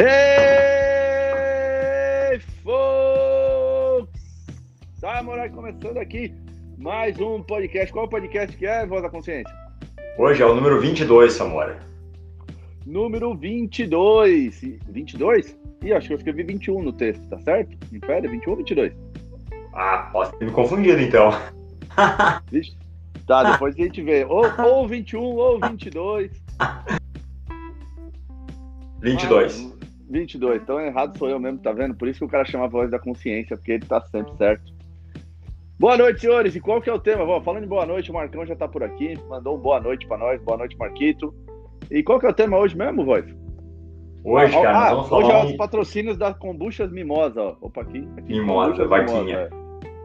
Hey, folks! Samurai começando aqui mais um podcast. Qual podcast que é, Voz da Consciência? Hoje é o número 22, Samurai. Número 22. 22? Ih, acho que eu escrevi 21 no texto, tá certo? Me pera, 21 ou 22? Ah, posso ter me confundido então. Vixe. Tá, depois a gente vê. Ou, ou 21 ou 22. 22. Ah, 22. Então errado sou eu mesmo, tá vendo? Por isso que o cara chama a voz da consciência, porque ele tá sempre certo. Boa noite, senhores. E qual que é o tema? Bom, falando em boa noite, o Marcão já tá por aqui. Mandou um boa noite para nós. Boa noite, Marquito. E qual que é o tema hoje mesmo, voz? Hoje, cara, ah, nós vamos hoje falar é os patrocínios da Kombuchas Mimosa, ó. Opa, aqui. aqui Mimosa, vaquinha. Mimosa,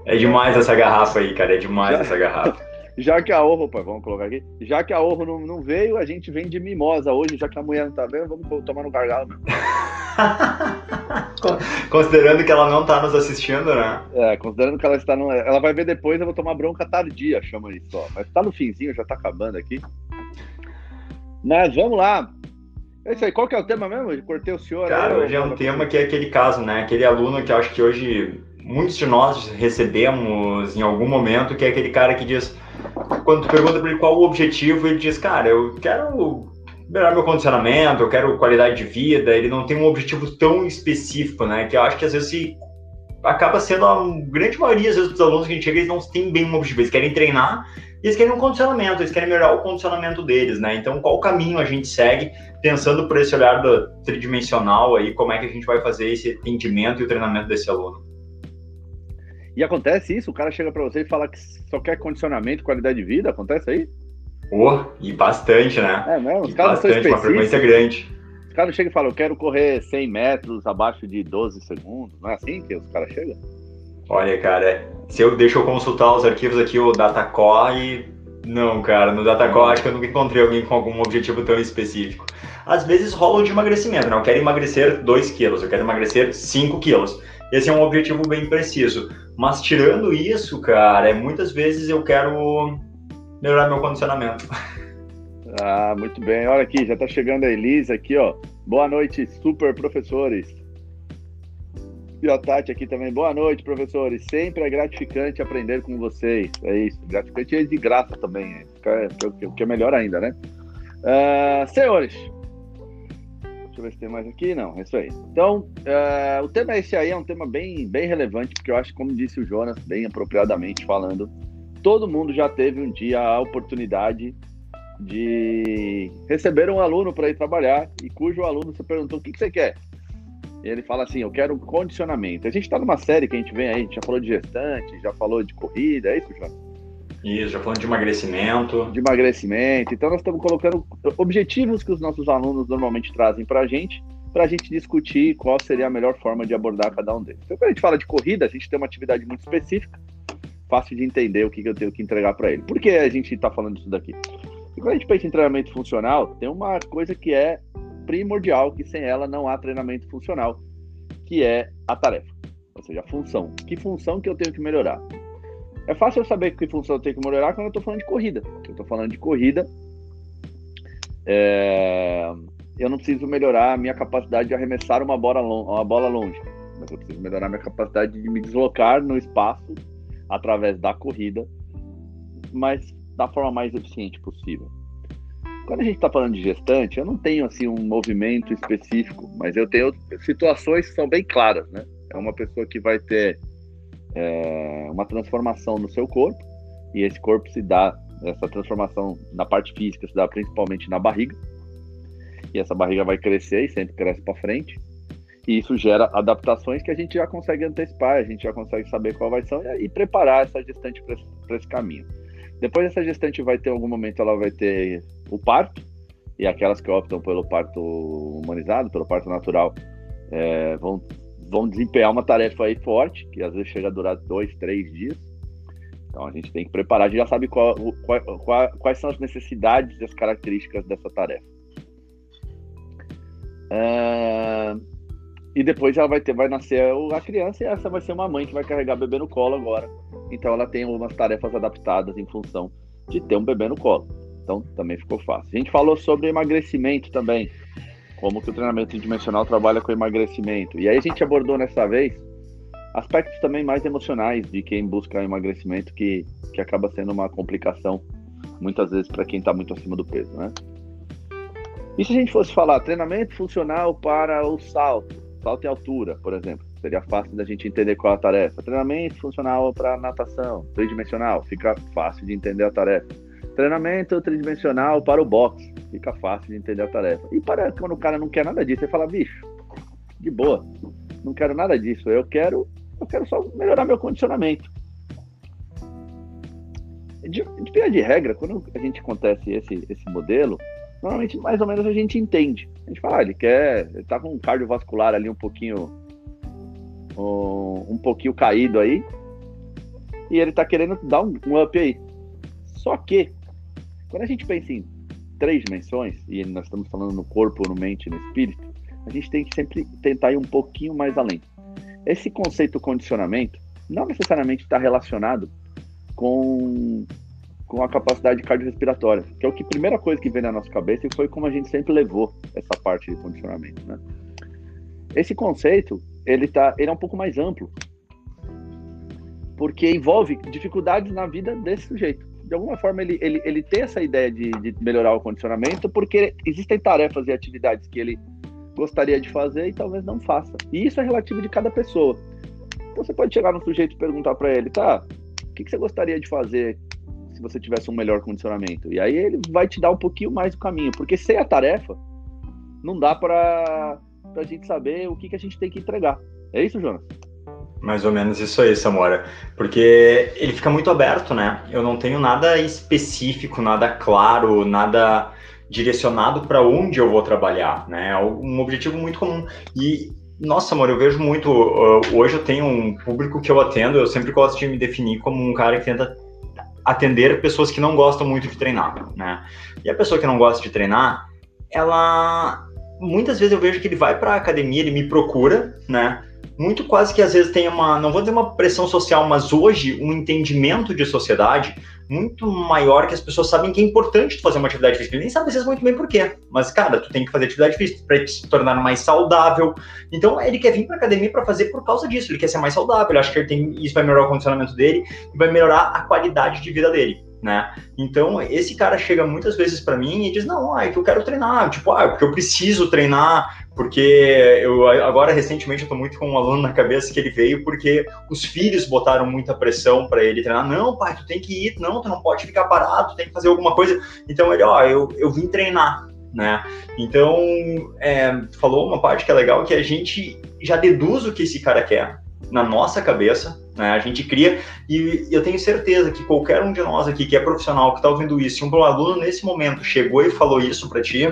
É demais essa garrafa aí, cara. É demais Já- essa garrafa. Já que a Orro, opa, vamos colocar aqui. Já que a Orro não, não veio, a gente vem de Mimosa hoje, já que a mulher não tá vendo, vamos tomar no gargalo mesmo. Considerando que ela não tá nos assistindo, né? É, considerando que ela está no. Ela vai ver depois, eu vou tomar bronca tardia, chama isso, ó. Mas tá no finzinho, já tá acabando aqui. Mas vamos lá. É isso aí, qual que é o tema mesmo? Eu cortei o senhor Cara, aí, hoje é um tema que é aquele caso, né? Aquele aluno que eu acho que hoje muitos de nós recebemos em algum momento, que é aquele cara que diz, quando tu pergunta pra ele qual o objetivo, ele diz, cara, eu quero melhorar meu condicionamento, eu quero qualidade de vida, ele não tem um objetivo tão específico, né? Que eu acho que às vezes se acaba sendo a grande maioria às vezes, dos alunos que a gente chega, eles não têm bem um objetivo, eles querem treinar e eles querem um condicionamento, eles querem melhorar o condicionamento deles, né? Então, qual caminho a gente segue pensando por esse olhar tridimensional aí, como é que a gente vai fazer esse atendimento e o treinamento desse aluno? E acontece isso? O cara chega pra você e fala que só quer condicionamento, qualidade de vida? Acontece aí? Oh, e bastante, né? É mesmo? Os caras são bastante, uma frequência grande. Os caras chegam e falam, eu quero correr 100 metros abaixo de 12 segundos. Não é assim que os caras chegam? Olha, cara, se eu deixo eu consultar os arquivos aqui, o Datacore, não, cara, no Datacore acho que eu nunca encontrei alguém com algum objetivo tão específico. Às vezes rola o de emagrecimento, né? Eu quero emagrecer 2 quilos, eu quero emagrecer 5 quilos. Esse é um objetivo bem preciso. Mas tirando isso, cara, é, muitas vezes eu quero melhorar meu condicionamento. Ah, muito bem. Olha aqui, já tá chegando a Elisa aqui, ó. Boa noite, super professores. E a Tati aqui também. Boa noite, professores. Sempre é gratificante aprender com vocês. É isso. Gratificante e de graça também. é. Fica- que é O que é melhor ainda, né? Ah, senhores. Deixa eu ver se tem mais aqui. Não, é isso aí. Então, ah, o tema esse aí é um tema bem, bem relevante, porque eu acho, como disse o Jonas, bem apropriadamente falando, todo mundo já teve um dia a oportunidade de receber um aluno para ir trabalhar e cujo aluno você perguntou o que, que você quer. E ele fala assim: Eu quero um condicionamento. A gente está numa série que a gente vem aí, a gente já falou de gestante, já falou de corrida, é isso, João? Isso, já falando de emagrecimento. De emagrecimento. Então, nós estamos colocando objetivos que os nossos alunos normalmente trazem para a gente, para a gente discutir qual seria a melhor forma de abordar cada um deles. Então, quando a gente fala de corrida, a gente tem uma atividade muito específica, fácil de entender o que, que eu tenho que entregar para ele. Por que a gente está falando disso daqui? E quando a gente pensa em treinamento funcional, tem uma coisa que é primordial, que sem ela não há treinamento funcional, que é a tarefa, ou seja, a função. Que função que eu tenho que melhorar? É fácil eu saber que função eu tenho que melhorar quando eu estou falando de corrida. Eu estou falando de corrida, é, eu não preciso melhorar a minha capacidade de arremessar uma bola, uma bola longe, mas eu preciso melhorar a minha capacidade de me deslocar no espaço através da corrida, mas da forma mais eficiente possível. Quando a gente está falando de gestante, eu não tenho assim um movimento específico, mas eu tenho situações que são bem claras, né? É uma pessoa que vai ter é, uma transformação no seu corpo e esse corpo se dá essa transformação na parte física se dá principalmente na barriga e essa barriga vai crescer e sempre cresce para frente e isso gera adaptações que a gente já consegue antecipar, a gente já consegue saber qual vai ser e preparar essa gestante para esse caminho. Depois essa gestante vai ter em algum momento ela vai ter o parto e aquelas que optam pelo parto humanizado, pelo parto natural, é, vão vão desempenhar uma tarefa aí forte, que às vezes chega a durar dois, três dias. Então a gente tem que preparar, a gente já sabe qual, qual- qual- quais são as necessidades e as características dessa tarefa. Ah, e depois ela vai ter, vai nascer a criança e essa vai ser uma mãe que vai carregar o bebê no colo agora. Então ela tem algumas tarefas adaptadas em função de ter um bebê no colo. Então também ficou fácil. A gente falou sobre emagrecimento também. Como que o treinamento tridimensional trabalha com emagrecimento. E aí a gente abordou nessa vez aspectos também mais emocionais de quem busca emagrecimento, que, que acaba sendo uma complicação muitas vezes para quem está muito acima do peso, né? E se a gente fosse falar treinamento funcional para o salto, salto em altura, por exemplo, seria fácil da gente entender qual é a tarefa. Treinamento funcional para natação, tridimensional, fica fácil de entender a tarefa. Treinamento tridimensional para o boxe, fica fácil de entender a tarefa. E para quando o cara não quer nada disso, ele fala, bicho, de boa, não quero nada disso, eu quero, eu quero só melhorar meu condicionamento. De, de, de regra, quando a gente acontece esse, esse modelo, normalmente mais ou menos a gente entende. A gente fala, ah, ele quer, ele tá com um cardiovascular ali um pouquinho um, um pouquinho caído aí, e ele tá querendo dar um, um up aí. Só que quando a gente pensa em três dimensões, e nós estamos falando no corpo, no mente, no espírito, a gente tem que sempre tentar ir um pouquinho mais além. Esse conceito condicionamento não necessariamente está relacionado com com a capacidade cardiorrespiratória, que é o que primeira coisa que vem na nossa cabeça e foi como a gente sempre levou essa parte de condicionamento, né? Esse conceito, ele tá, ele é um pouco mais amplo, porque envolve dificuldades na vida desse sujeito. De alguma forma, ele, ele, ele tem essa ideia de, de melhorar o condicionamento, porque existem tarefas e atividades que ele gostaria de fazer e talvez não faça. E isso é relativo de cada pessoa. Então, você pode chegar no sujeito e perguntar para ele, tá, o que, que você gostaria de fazer se você tivesse um melhor condicionamento. E aí ele vai te dar um pouquinho mais do caminho, porque sem a tarefa, não dá para a gente saber o que, que a gente tem que entregar. É isso, Jonas? Mais ou menos isso aí, Samora. Porque ele fica muito aberto, né? Eu não tenho nada específico, nada claro, nada direcionado para onde eu vou trabalhar, né? É um objetivo muito comum. E nossa, amor, eu vejo muito. Uh, hoje eu tenho um público que eu atendo, eu sempre gosto de me definir como um cara que tenta atender pessoas que não gostam muito de treinar, né? E a pessoa que não gosta de treinar, ela muitas vezes eu vejo que ele vai para academia, ele me procura, né? Muito quase que às vezes tem uma, não vou dizer uma pressão social, mas hoje um entendimento de sociedade muito maior que as pessoas sabem que é importante fazer uma atividade física. Nem sabe às vezes muito bem por quê. Mas, cara, tu tem que fazer atividade física para te tornar mais saudável. Então, ele quer vir para academia para fazer por causa disso. Ele quer ser mais saudável. Ele acha que ele tem, isso vai melhorar o condicionamento dele e vai melhorar a qualidade de vida dele né? Então, esse cara chega muitas vezes para mim e diz: Não, ah, é que eu quero treinar. Tipo, ah, é porque eu preciso treinar. Porque eu agora, recentemente, eu tô muito com um aluno na cabeça que ele veio porque os filhos botaram muita pressão para ele treinar. Não, pai, tu tem que ir, não, tu não pode ficar parado, tu tem que fazer alguma coisa. Então, ele, ó, eu, eu vim treinar. Né? Então, é, falou uma parte que é legal que a gente já deduz o que esse cara quer na nossa cabeça, né? A gente cria, e eu tenho certeza que qualquer um de nós aqui que é profissional, que está ouvindo isso, se um aluno nesse momento chegou e falou isso para ti,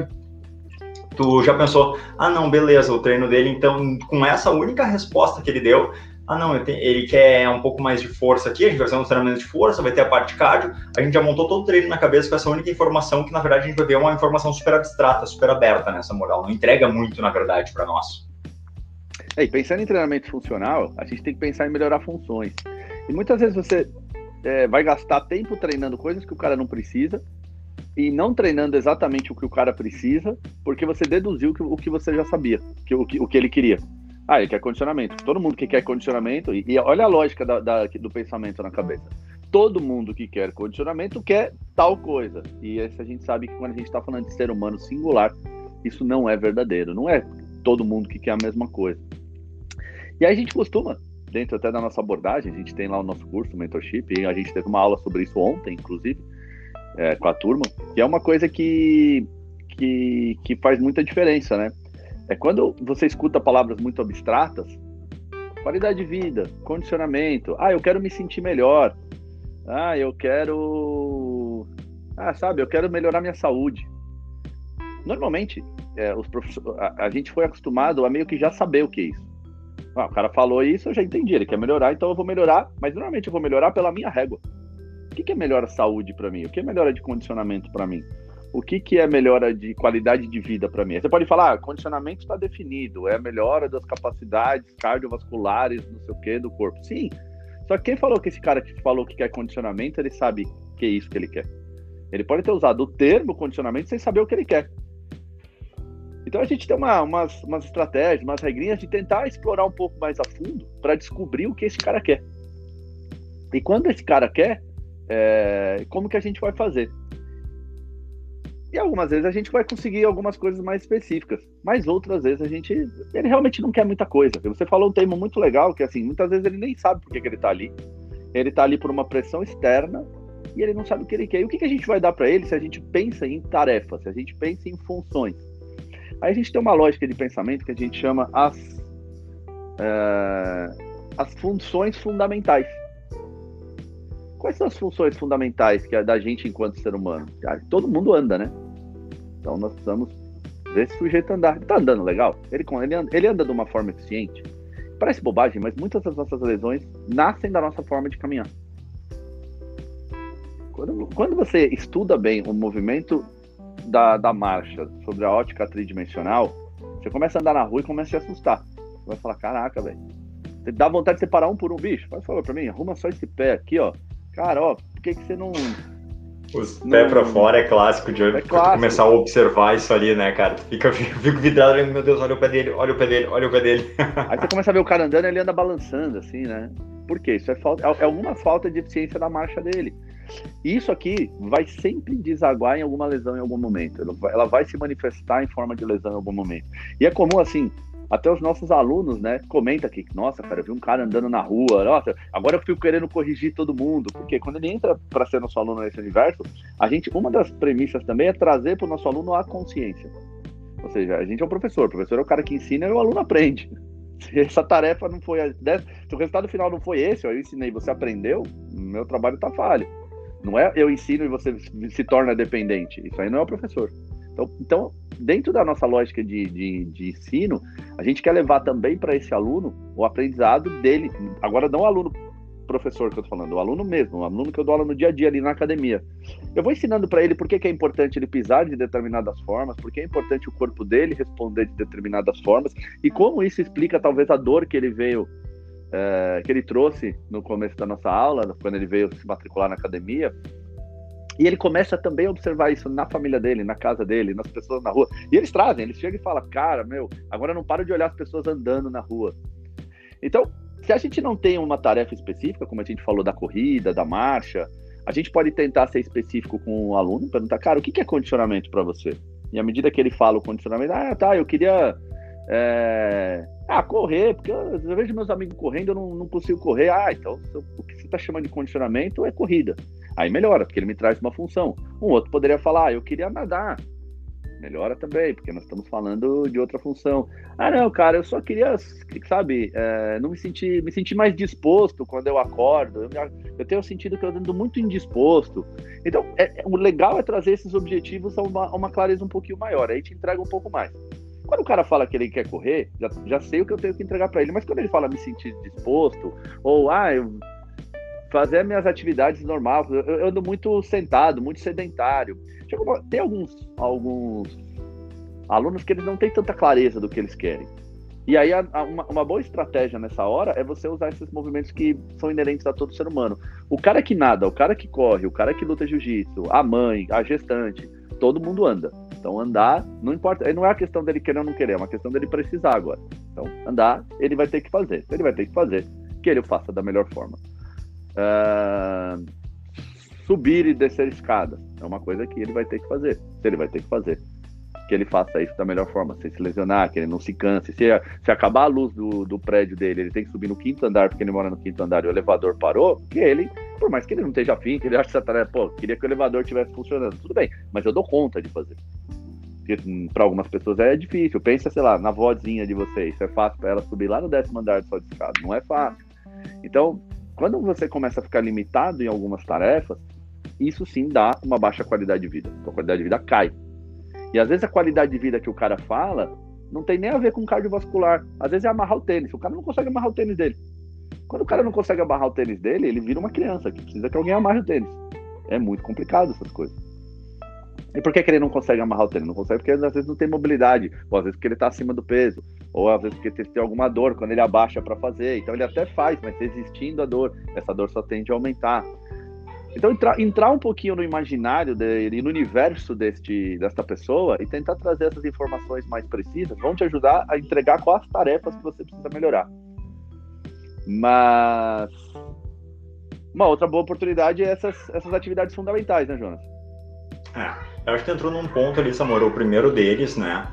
tu já pensou, ah, não, beleza, o treino dele, então, com essa única resposta que ele deu, ah, não, ele quer um pouco mais de força aqui, a gente vai fazer um treinamento de força, vai ter a parte de cardio, a gente já montou todo o treino na cabeça com essa única informação, que na verdade a gente vai ver uma informação super abstrata, super aberta nessa moral, não entrega muito, na verdade, para nós. É, e pensando em treinamento funcional, a gente tem que pensar em melhorar funções. E muitas vezes você é, vai gastar tempo treinando coisas que o cara não precisa e não treinando exatamente o que o cara precisa, porque você deduziu o que você já sabia, que, o, que, o que ele queria. Ah, ele quer condicionamento. Todo mundo que quer condicionamento, e, e olha a lógica da, da, do pensamento na cabeça. Todo mundo que quer condicionamento quer tal coisa. E a gente sabe que quando a gente está falando de ser humano singular, isso não é verdadeiro. Não é todo mundo que quer a mesma coisa. E aí a gente costuma, dentro até da nossa abordagem, a gente tem lá o nosso curso, Mentorship, e a gente teve uma aula sobre isso ontem, inclusive, é, com a turma, que é uma coisa que, que, que faz muita diferença, né? É quando você escuta palavras muito abstratas, qualidade de vida, condicionamento, ah, eu quero me sentir melhor, ah, eu quero, ah, sabe, eu quero melhorar minha saúde. Normalmente, é, os a, a gente foi acostumado a meio que já saber o que é isso. Ah, o cara falou isso, eu já entendi. Ele quer melhorar, então eu vou melhorar. Mas normalmente eu vou melhorar pela minha régua. O que, que é melhora saúde para mim? O que é melhora de condicionamento para mim? O que, que é melhora de qualidade de vida para mim? Você pode falar, ah, condicionamento está definido, é a melhora das capacidades cardiovasculares, não sei o que, do corpo. Sim. Só que quem falou que esse cara que falou que quer condicionamento, ele sabe que é isso que ele quer. Ele pode ter usado o termo condicionamento sem saber o que ele quer. Então a gente tem uma, umas, umas estratégias, umas regrinhas de tentar explorar um pouco mais a fundo para descobrir o que esse cara quer. E quando esse cara quer, é, como que a gente vai fazer? E algumas vezes a gente vai conseguir algumas coisas mais específicas, mas outras vezes a gente. Ele realmente não quer muita coisa. Você falou um termo muito legal, que assim, muitas vezes ele nem sabe por que, que ele está ali. Ele está ali por uma pressão externa e ele não sabe o que ele quer. E o que, que a gente vai dar para ele se a gente pensa em tarefas, se a gente pensa em funções? Aí a gente tem uma lógica de pensamento que a gente chama as, é, as funções fundamentais. Quais são as funções fundamentais que é da gente enquanto ser humano? Todo mundo anda, né? Então nós precisamos ver esse sujeito andar. Ele tá andando legal? Ele, ele, anda, ele anda de uma forma eficiente? Parece bobagem, mas muitas das nossas lesões nascem da nossa forma de caminhar. Quando, quando você estuda bem o movimento da, da marcha sobre a ótica tridimensional, você começa a andar na rua e começa a se assustar. Você vai falar, caraca, velho. Dá vontade de separar um por um bicho. Faz favor pra mim, arruma só esse pé aqui, ó. Cara, ó, por que, que você não. Os pés pra fora é clássico de é clássico. começar a observar isso ali, né, cara? Fica, fica vidrado, meu Deus, olha o pé dele, olha o pé dele, olha o pé dele. Aí você começa a ver o cara andando, ele anda balançando, assim, né? Por quê? Isso é, falta, é, é alguma falta de eficiência da marcha dele. E isso aqui vai sempre desaguar em alguma lesão em algum momento. Ela vai se manifestar em forma de lesão em algum momento. E é comum, assim, até os nossos alunos, né, comenta aqui, nossa, cara, eu vi um cara andando na rua, nossa, agora eu fico querendo corrigir todo mundo, porque quando ele entra para ser nosso aluno nesse universo, a gente, uma das premissas também é trazer para o nosso aluno a consciência. Ou seja, a gente é o professor, o professor é o cara que ensina e o aluno aprende. Se essa tarefa não foi, se o resultado final não foi esse, eu ensinei, você aprendeu, meu trabalho está falho. Não é eu ensino e você se torna dependente. Isso aí não é o professor. Então, então dentro da nossa lógica de, de, de ensino, a gente quer levar também para esse aluno o aprendizado dele. Agora, não o aluno professor que eu tô falando, o aluno mesmo, o aluno que eu dou aula no dia a dia ali na academia. Eu vou ensinando para ele por que, que, é importante ele pisar de determinadas formas, por que é importante o corpo dele responder de determinadas formas e como isso explica talvez a dor que ele veio, é, que ele trouxe no começo da nossa aula, quando ele veio se matricular na academia, e ele começa também a observar isso na família dele, na casa dele, nas pessoas na rua. E eles trazem, eles chegam e falam, cara, meu, agora não paro de olhar as pessoas andando na rua. Então, se a gente não tem uma tarefa específica, como a gente falou da corrida, da marcha, a gente pode tentar ser específico com o aluno, perguntar, cara, o que é condicionamento para você? E à medida que ele fala o condicionamento, ah, tá, eu queria é... Ah, correr, porque eu, eu, vejo meus amigos correndo, eu não, não consigo correr. Ah, então o que você está chamando de condicionamento é corrida. Aí melhora, porque ele me traz uma função. Um outro poderia falar, ah, eu queria nadar. Melhora também, porque nós estamos falando de outra função. Ah, não, cara, eu só queria, sabe, é, não me sentir, me sentir mais disposto quando eu acordo. Eu, eu tenho sentido que eu ando muito indisposto. Então, é, o legal é trazer esses objetivos a uma, a uma clareza um pouquinho maior. Aí te entrega um pouco mais. Quando o cara fala que ele quer correr, já, já sei o que eu tenho que entregar para ele. Mas quando ele fala me sentir disposto, ou ah, eu fazer minhas atividades normais. Eu, eu ando muito sentado, muito sedentário. Tem alguns, alguns alunos que eles não têm tanta clareza do que eles querem. E aí, a, a, uma, uma, boa estratégia nessa hora é você usar esses movimentos que são inerentes a todo ser humano. O cara que nada, o cara que corre, o cara que luta jiu-jitsu, a mãe, a gestante, todo mundo anda. Então, andar, não importa, não é a questão dele querer ou não querer, é uma questão dele precisar agora. Então, andar, ele vai ter que fazer. Ele vai ter que fazer, que ele faça da melhor forma. Uh, subir e descer escada. É uma coisa que ele vai ter que fazer. Ele vai ter que fazer. Que ele faça isso da melhor forma, sem se lesionar, que ele não se canse. Se, se acabar a luz do, do prédio dele, ele tem que subir no quinto andar, porque ele mora no quinto andar e o elevador parou, que ele, por mais que ele não esteja afim, que ele ache essa tarefa, pô, queria que o elevador estivesse funcionando. Tudo bem, mas eu dou conta de fazer. Porque hum, para algumas pessoas é difícil. Pensa, sei lá, na vozinha de vocês. Isso é fácil para ela subir lá no décimo andar só de escada. Não é fácil. Então, quando você começa a ficar limitado em algumas tarefas, isso sim dá uma baixa qualidade de vida. Então, a qualidade de vida cai. E às vezes a qualidade de vida que o cara fala não tem nem a ver com cardiovascular. Às vezes é amarrar o tênis. O cara não consegue amarrar o tênis dele. Quando o cara não consegue amarrar o tênis dele, ele vira uma criança que precisa que alguém amarre o tênis. É muito complicado essas coisas. E por que, que ele não consegue amarrar o tênis? Não consegue porque às vezes não tem mobilidade, ou às vezes porque ele está acima do peso, ou às vezes porque tem alguma dor quando ele abaixa para fazer. Então ele até faz, mas existindo a dor, essa dor só tende a aumentar. Então, entrar, entrar um pouquinho no imaginário dele, no universo deste, desta pessoa e tentar trazer essas informações mais precisas vão te ajudar a entregar quais tarefas que você precisa melhorar. Mas uma outra boa oportunidade é essas, essas atividades fundamentais, né, Jonas? É, eu acho que entrou num ponto ali, Samora, o primeiro deles, né,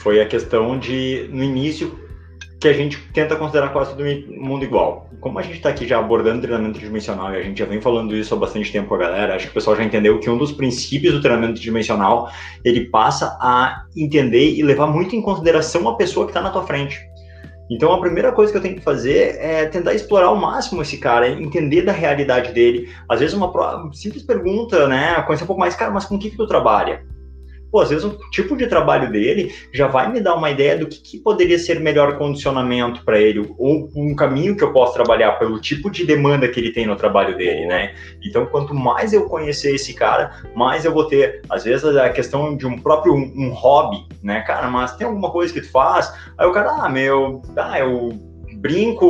foi a questão de, no início, que a gente tenta considerar quase todo mundo igual. Como a gente está aqui já abordando treinamento dimensional e a gente já vem falando isso há bastante tempo com a galera, acho que o pessoal já entendeu que um dos princípios do treinamento dimensional ele passa a entender e levar muito em consideração a pessoa que está na tua frente. Então a primeira coisa que eu tenho que fazer é tentar explorar ao máximo esse cara, entender da realidade dele. Às vezes uma simples pergunta, né, conhecer um pouco mais, cara, mas com o que, que tu trabalha? Pô, às vezes o tipo de trabalho dele já vai me dar uma ideia do que, que poderia ser melhor condicionamento para ele, ou um caminho que eu posso trabalhar pelo tipo de demanda que ele tem no trabalho dele, né? Então, quanto mais eu conhecer esse cara, mais eu vou ter, às vezes, a questão de um próprio um, um hobby, né, cara? Mas tem alguma coisa que tu faz? Aí o cara, ah, meu, ah, eu brinco,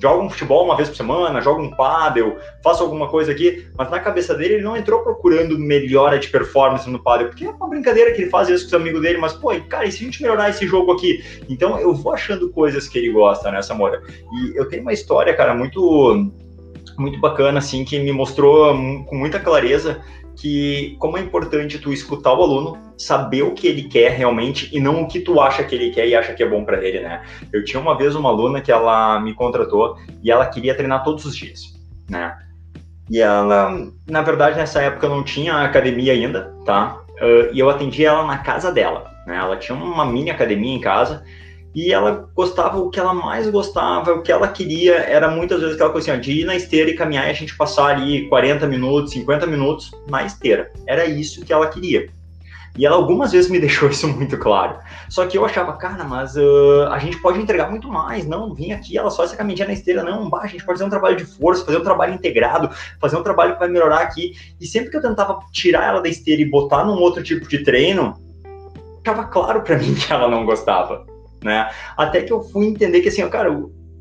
jogo um futebol uma vez por semana, jogo um paddle, faço alguma coisa aqui, mas na cabeça dele ele não entrou procurando melhora de performance no paddle, porque é uma brincadeira que ele faz isso com os amigos dele, mas pô, cara, e se a gente melhorar esse jogo aqui? Então eu vou achando coisas que ele gosta, né, Samora? E eu tenho uma história, cara, muito muito bacana, assim, que me mostrou com muita clareza que como é importante tu escutar o aluno, saber o que ele quer realmente e não o que tu acha que ele quer e acha que é bom para ele, né? Eu tinha uma vez uma aluna que ela me contratou e ela queria treinar todos os dias, né? E ela, na verdade, nessa época não tinha academia ainda, tá? Uh, e eu atendi ela na casa dela, né? Ela tinha uma mini academia em casa e ela gostava, o que ela mais gostava, o que ela queria, era muitas vezes aquela coisa assim, ó, de ir na esteira e caminhar e a gente passar ali 40 minutos, 50 minutos na esteira. Era isso que ela queria. E ela algumas vezes me deixou isso muito claro. Só que eu achava, cara, mas uh, a gente pode entregar muito mais. Não, vim aqui, ela só essa caminhadinha na esteira. Não, bah, a gente pode fazer um trabalho de força, fazer um trabalho integrado, fazer um trabalho que vai melhorar aqui. E sempre que eu tentava tirar ela da esteira e botar num outro tipo de treino, ficava claro para mim que ela não gostava né? Até que eu fui entender que assim, cara,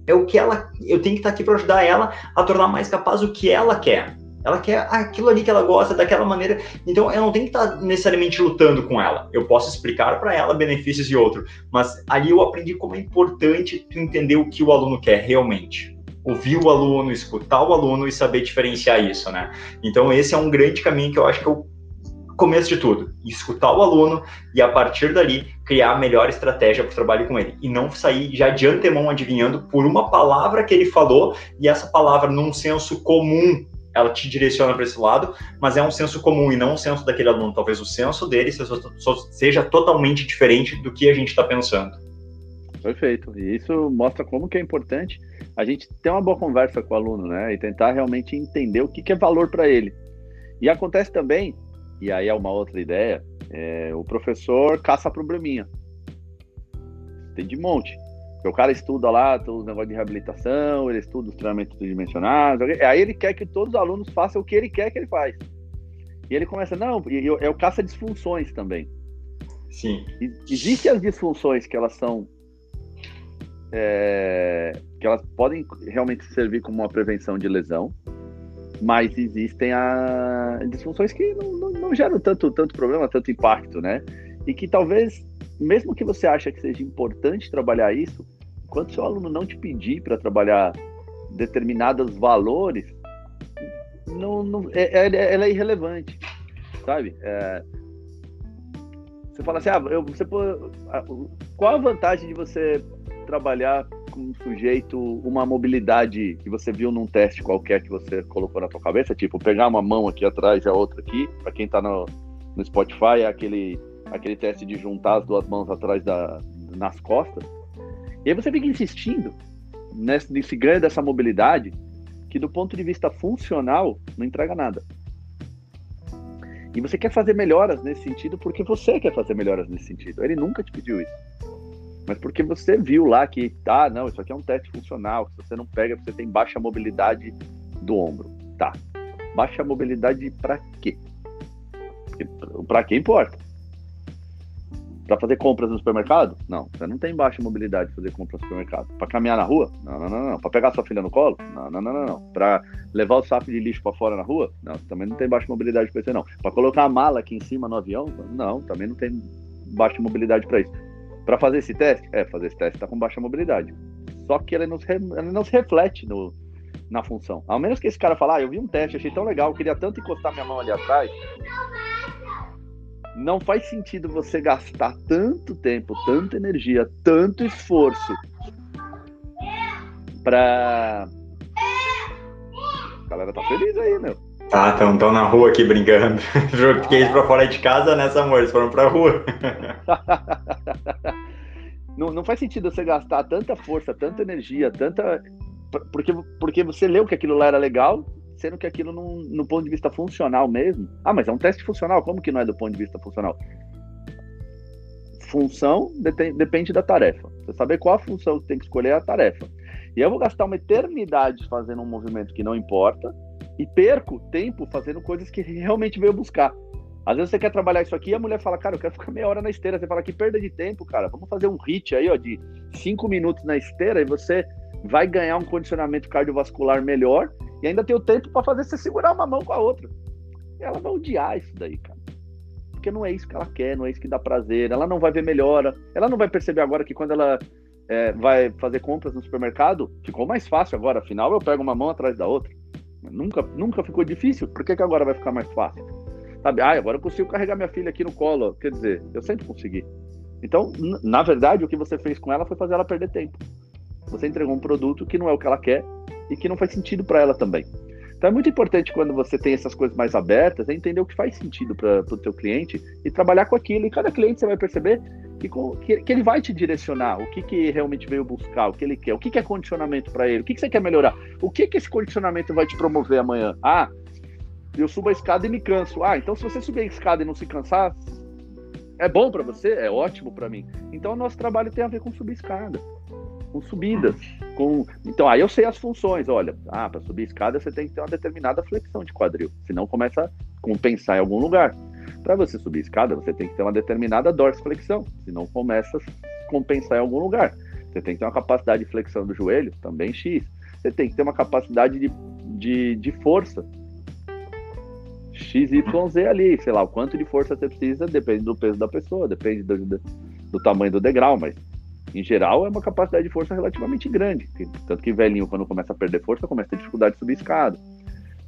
é o que ela, eu tenho que estar aqui para ajudar ela a tornar mais capaz o que ela quer. Ela quer aquilo ali que ela gosta, daquela maneira. Então, eu não tenho que estar necessariamente lutando com ela. Eu posso explicar para ela benefícios e outro. Mas ali eu aprendi como é importante tu entender o que o aluno quer realmente. Ouvir o aluno, escutar o aluno e saber diferenciar isso, né? Então, esse é um grande caminho que eu acho que eu começo de tudo, escutar o aluno e a partir dali criar a melhor estratégia para o trabalho com ele e não sair já de antemão adivinhando por uma palavra que ele falou e essa palavra num senso comum ela te direciona para esse lado, mas é um senso comum e não um senso daquele aluno. Talvez o senso dele seja totalmente diferente do que a gente está pensando. Perfeito. E isso mostra como que é importante a gente ter uma boa conversa com o aluno, né? E tentar realmente entender o que, que é valor para ele. E acontece também e aí é uma outra ideia, é, o professor caça probleminha. Tem de monte. Porque o cara estuda lá os negócios de reabilitação, ele estuda os treinamentos tridimensionais, aí ele quer que todos os alunos façam o que ele quer que ele faz. E ele começa, não, é o caça disfunções também. Sim. Existem as disfunções que elas são. É, que elas podem realmente servir como uma prevenção de lesão, mas existem a disfunções que não, não, não, geram tanto, tanto problema, tanto impacto, né? E que talvez, mesmo que você ache que seja importante trabalhar isso, enquanto seu aluno não te pedir para trabalhar determinados valores, não, não, é, é, ela é irrelevante, sabe? É, você fala assim, ah, eu, você qual a vantagem de você trabalhar com um sujeito uma mobilidade que você viu num teste qualquer que você colocou na tua cabeça, tipo pegar uma mão aqui atrás e a outra aqui, para quem está no, no Spotify, é aquele, aquele teste de juntar as duas mãos atrás da, nas costas. E aí você fica insistindo nesse, nesse ganho dessa mobilidade que do ponto de vista funcional não entrega nada. E você quer fazer melhoras nesse sentido porque você quer fazer melhoras nesse sentido. Ele nunca te pediu isso mas porque você viu lá que, tá, não, isso aqui é um teste funcional, se você não pega, você tem baixa mobilidade do ombro. Tá. Baixa mobilidade para quê? Para que importa. Para fazer compras no supermercado? Não, você não tem baixa mobilidade para fazer compras no supermercado. Para caminhar na rua? Não, não, não, não. Para pegar sua filha no colo? Não, não, não, não. não. Para levar o saco de lixo para fora na rua? Não, também não tem baixa mobilidade para isso, não. Para colocar a mala aqui em cima no avião? Não, também não tem baixa mobilidade para isso. Para fazer esse teste? É, fazer esse teste está com baixa mobilidade. Só que ele não se, ele não se reflete no, na função. Ao menos que esse cara falar, ah, eu vi um teste, achei tão legal, queria tanto encostar minha mão ali atrás não faz sentido você gastar tanto tempo, tanta energia, tanto esforço pra. A galera tá feliz aí, meu. Tá, estão tão na rua aqui brincando. Joguei eles pra fora de casa, nessa amor? Eles foram pra rua. não, não faz sentido você gastar tanta força, tanta energia, tanta. Porque, porque você leu que aquilo lá era legal, sendo que aquilo, não, no ponto de vista funcional mesmo. Ah, mas é um teste funcional, como que não é do ponto de vista funcional? Função depende da tarefa. Você saber qual a função que tem que escolher é a tarefa. E eu vou gastar uma eternidade fazendo um movimento que não importa e perco tempo fazendo coisas que realmente veio buscar. Às vezes você quer trabalhar isso aqui e a mulher fala, cara, eu quero ficar meia hora na esteira. Você fala que perda de tempo, cara. Vamos fazer um hit aí, ó, de cinco minutos na esteira e você vai ganhar um condicionamento cardiovascular melhor e ainda tem o tempo para fazer você segurar uma mão com a outra. E ela vai odiar isso daí, cara. Porque não é isso que ela quer, não é isso que dá prazer. Ela não vai ver melhora. Ela não vai perceber agora que quando ela é, vai fazer compras no supermercado, ficou mais fácil agora. Afinal, eu pego uma mão atrás da outra. Nunca, nunca ficou difícil. Por que, que agora vai ficar mais fácil? Sabe? Ah, agora eu consigo carregar minha filha aqui no colo. Quer dizer, eu sempre consegui. Então, na verdade, o que você fez com ela foi fazer ela perder tempo. Você entregou um produto que não é o que ela quer e que não faz sentido para ela também. Então é muito importante quando você tem essas coisas mais abertas, é entender o que faz sentido para o teu cliente e trabalhar com aquilo. E cada cliente você vai perceber que, que, que ele vai te direcionar, o que, que realmente veio buscar, o que ele quer, o que, que é condicionamento para ele, o que, que você quer melhorar, o que, que esse condicionamento vai te promover amanhã. Ah, eu subo a escada e me canso. Ah, então se você subir a escada e não se cansar, é bom para você? É ótimo para mim. Então o nosso trabalho tem a ver com subir escada com subidas. Com... Então, aí eu sei as funções. Olha, ah, para subir escada você tem que ter uma determinada flexão de quadril, senão começa a compensar em algum lugar. Para você subir escada, você tem que ter uma determinada dorsiflexão, senão começa a compensar em algum lugar. Você tem que ter uma capacidade de flexão do joelho, também X. Você tem que ter uma capacidade de, de, de força, XYZ ali, sei lá, o quanto de força você precisa, depende do peso da pessoa, depende do, do, do tamanho do degrau, mas em geral, é uma capacidade de força relativamente grande. Tanto que velhinho, quando começa a perder força, começa a ter dificuldade de subir escada.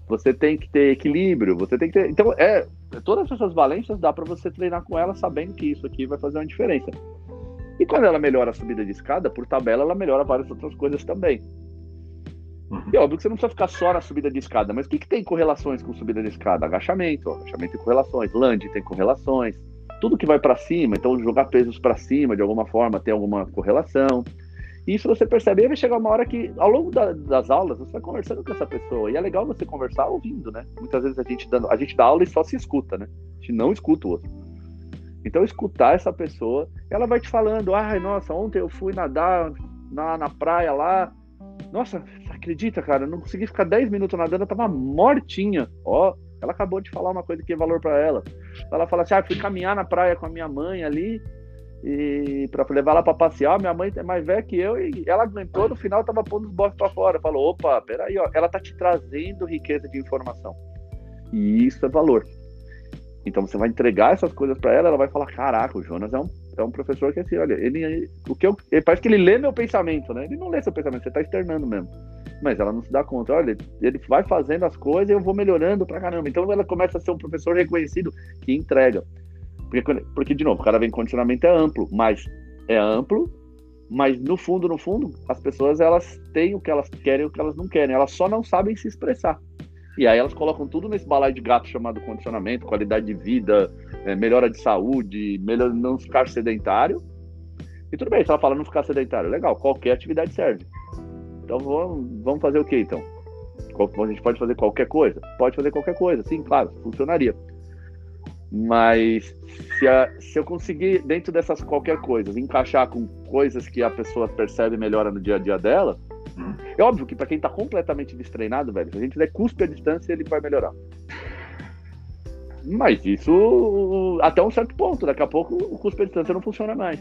Você tem que ter equilíbrio, você tem que ter. Então, é, todas essas valências dá para você treinar com ela sabendo que isso aqui vai fazer uma diferença. E quando ela melhora a subida de escada, por tabela, ela melhora várias outras coisas também. Uhum. E óbvio que você não precisa ficar só na subida de escada, mas o que, que tem correlações com subida de escada? Agachamento, ó, agachamento tem correlações, land tem correlações, tudo que vai para cima, então jogar pesos para cima de alguma forma tem alguma correlação. Isso você percebe, aí vai chegar uma hora que, ao longo da, das aulas, você vai conversando com essa pessoa. E é legal você conversar ouvindo, né? Muitas vezes a gente, dando, a gente dá aula e só se escuta, né? A gente não escuta o outro. Então, escutar essa pessoa, ela vai te falando: ai, nossa, ontem eu fui nadar na, na praia lá. Nossa, acredita, cara? Não consegui ficar 10 minutos nadando, eu tava mortinha. Ó, ela acabou de falar uma coisa que é valor para ela. Ela fala assim: ah, fui caminhar na praia com a minha mãe ali e para levar ela para passear. Minha mãe é mais velha que eu e ela aguentou. No final, tava pondo os bosses para fora. Falou: opa, peraí, ó. Ela tá te trazendo riqueza de informação. E isso é valor. Então você vai entregar essas coisas para ela, ela vai falar: caraca, o Jonas é um, é um professor que assim, olha, ele, o que eu, ele, parece que ele lê meu pensamento, né? Ele não lê seu pensamento, você tá externando mesmo mas ela não se dá conta. Olha, ele vai fazendo as coisas e eu vou melhorando pra caramba. Então ela começa a ser um professor reconhecido que entrega. Porque, porque de novo, o cara vem condicionamento é amplo, mas é amplo, mas no fundo, no fundo, as pessoas elas têm o que elas querem e o que elas não querem. Elas só não sabem se expressar. E aí elas colocam tudo nesse balaio de gato chamado condicionamento, qualidade de vida, é, melhora de saúde, melhor não ficar sedentário. E tudo bem, se ela fala não ficar sedentário, legal, qualquer atividade serve. Então vamos, fazer o que então? A gente pode fazer qualquer coisa? Pode fazer qualquer coisa, sim, claro, funcionaria. Mas se, a, se eu conseguir, dentro dessas qualquer coisas, encaixar com coisas que a pessoa percebe e melhora no dia a dia dela, é óbvio que para quem tá completamente destreinado, velho, se a gente der cuspe a distância, ele vai melhorar. Mas isso até um certo ponto. Daqui a pouco o cuspe à distância não funciona mais.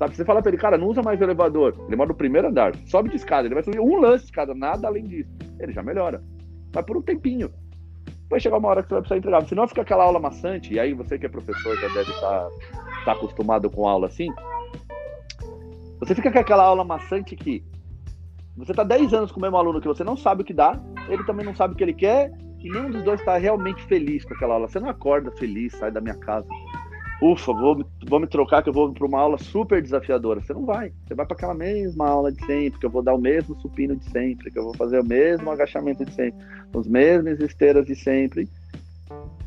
Sabe? Você fala pra ele, cara, não usa mais o elevador. Ele mora no primeiro andar, sobe de escada. Ele vai subir um lance de escada, nada além disso. Ele já melhora. Mas por um tempinho. Vai chegar uma hora que você vai precisar entregar. Senão fica aquela aula maçante. E aí você que é professor já deve estar tá, tá acostumado com aula assim. Você fica com aquela aula maçante que você tá 10 anos com o mesmo aluno que você não sabe o que dá, ele também não sabe o que ele quer, e nenhum dos dois está realmente feliz com aquela aula. Você não acorda feliz, sai da minha casa. Ufa, vou, vou me trocar que eu vou para uma aula super desafiadora. Você não vai. Você vai para aquela mesma aula de sempre, que eu vou dar o mesmo supino de sempre, que eu vou fazer o mesmo agachamento de sempre, os mesmos esteiras de sempre.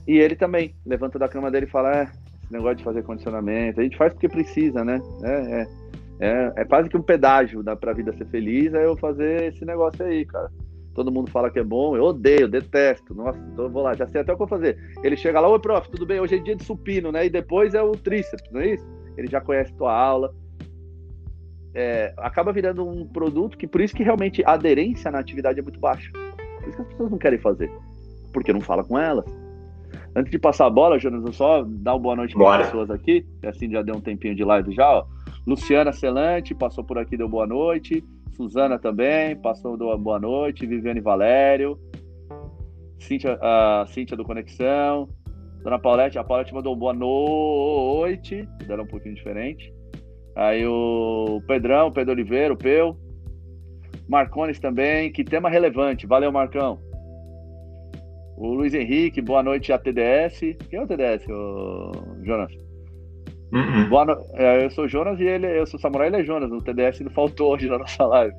E ele também levanta da cama dele e fala: é, esse negócio de fazer condicionamento, a gente faz porque precisa, né? É, é. É, é quase que um pedágio para a vida ser feliz, é eu fazer esse negócio aí, cara. Todo mundo fala que é bom, eu odeio, detesto. Nossa, então eu vou lá, já sei até o que eu vou fazer. Ele chega lá, oi, prof, tudo bem? Hoje é dia de supino, né? E depois é o tríceps, não é isso? Ele já conhece tua aula. É, acaba virando um produto que, por isso que realmente a aderência na atividade é muito baixa. Por isso que as pessoas não querem fazer. Porque não fala com elas. Antes de passar a bola, Jonas, eu só dar uma boa noite para as pessoas aqui. Assim já deu um tempinho de live já, ó. Luciana Celante passou por aqui, deu boa noite. Suzana também passou, deu boa noite. Viviane Valério. Cíntia, a Cíntia do Conexão. Dona Paulette, a Paulette mandou boa noite. Dela um pouquinho diferente. Aí o Pedrão, Pedro Oliveira, o Peu. Marcones também. Que tema relevante. Valeu, Marcão. O Luiz Henrique, boa noite a TDS. Quem é o TDS, o Jonas? Uh Boa no... é, eu sou Jonas e ele, eu sou Samurai, ele é Jonas. O TDS não faltou hoje na nossa live.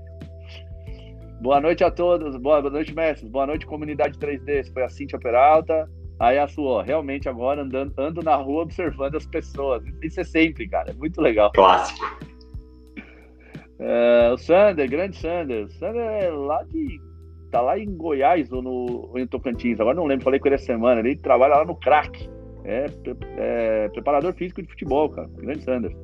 Boa noite a todos, boa noite, mestres, boa noite, comunidade 3D. Foi a Cintia Peralta, aí a sua, realmente agora andando, ando na rua observando as pessoas. Isso é sempre, cara, é muito legal. Clássico. É, o Sander, grande Sander. O Sander é lá de. tá lá em Goiás ou no ou em Tocantins, agora não lembro, falei com ele essa semana. Ele trabalha lá no crack. É, é, preparador físico de futebol, cara. Grande Sanders.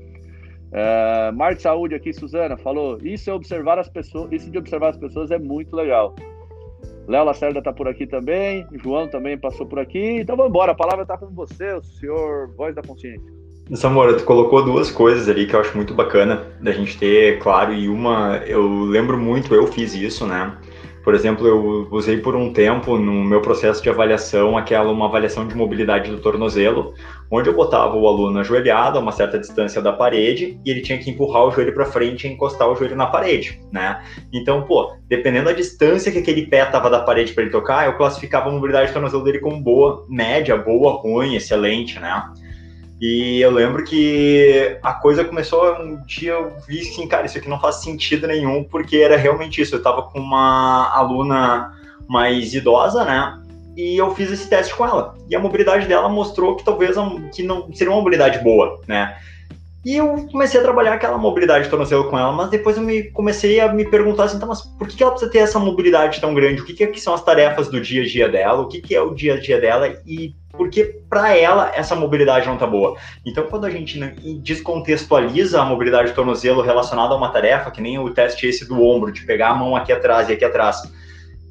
É, Mar de Saúde aqui, Suzana, falou: Isso é observar as pessoas, isso de observar as pessoas é muito legal. Léo Lacerda tá por aqui também, João também passou por aqui. Então vamos embora, a palavra tá com você, o senhor Voz da Consciência. Samora, tu colocou duas coisas ali que eu acho muito bacana da gente ter, claro, e uma, eu lembro muito, eu fiz isso, né? Por exemplo, eu usei por um tempo no meu processo de avaliação aquela uma avaliação de mobilidade do tornozelo, onde eu botava o aluno ajoelhado a uma certa distância da parede e ele tinha que empurrar o joelho para frente e encostar o joelho na parede, né? Então, pô, dependendo da distância que aquele pé tava da parede para ele tocar, eu classificava a mobilidade do tornozelo dele como boa, média, boa, ruim, excelente, né? E eu lembro que a coisa começou, um dia eu vi assim, cara, isso aqui não faz sentido nenhum, porque era realmente isso. Eu tava com uma aluna mais idosa, né? E eu fiz esse teste com ela. E a mobilidade dela mostrou que talvez que não seria uma mobilidade boa, né? E eu comecei a trabalhar aquela mobilidade de tornozelo com ela, mas depois eu me, comecei a me perguntar assim, tá, mas por que ela precisa ter essa mobilidade tão grande? O que, que são as tarefas do dia a dia dela? O que, que é o dia a dia dela? E porque para ela essa mobilidade não tá boa. Então, quando a gente descontextualiza a mobilidade do tornozelo relacionada a uma tarefa, que nem o teste esse do ombro, de pegar a mão aqui atrás e aqui atrás,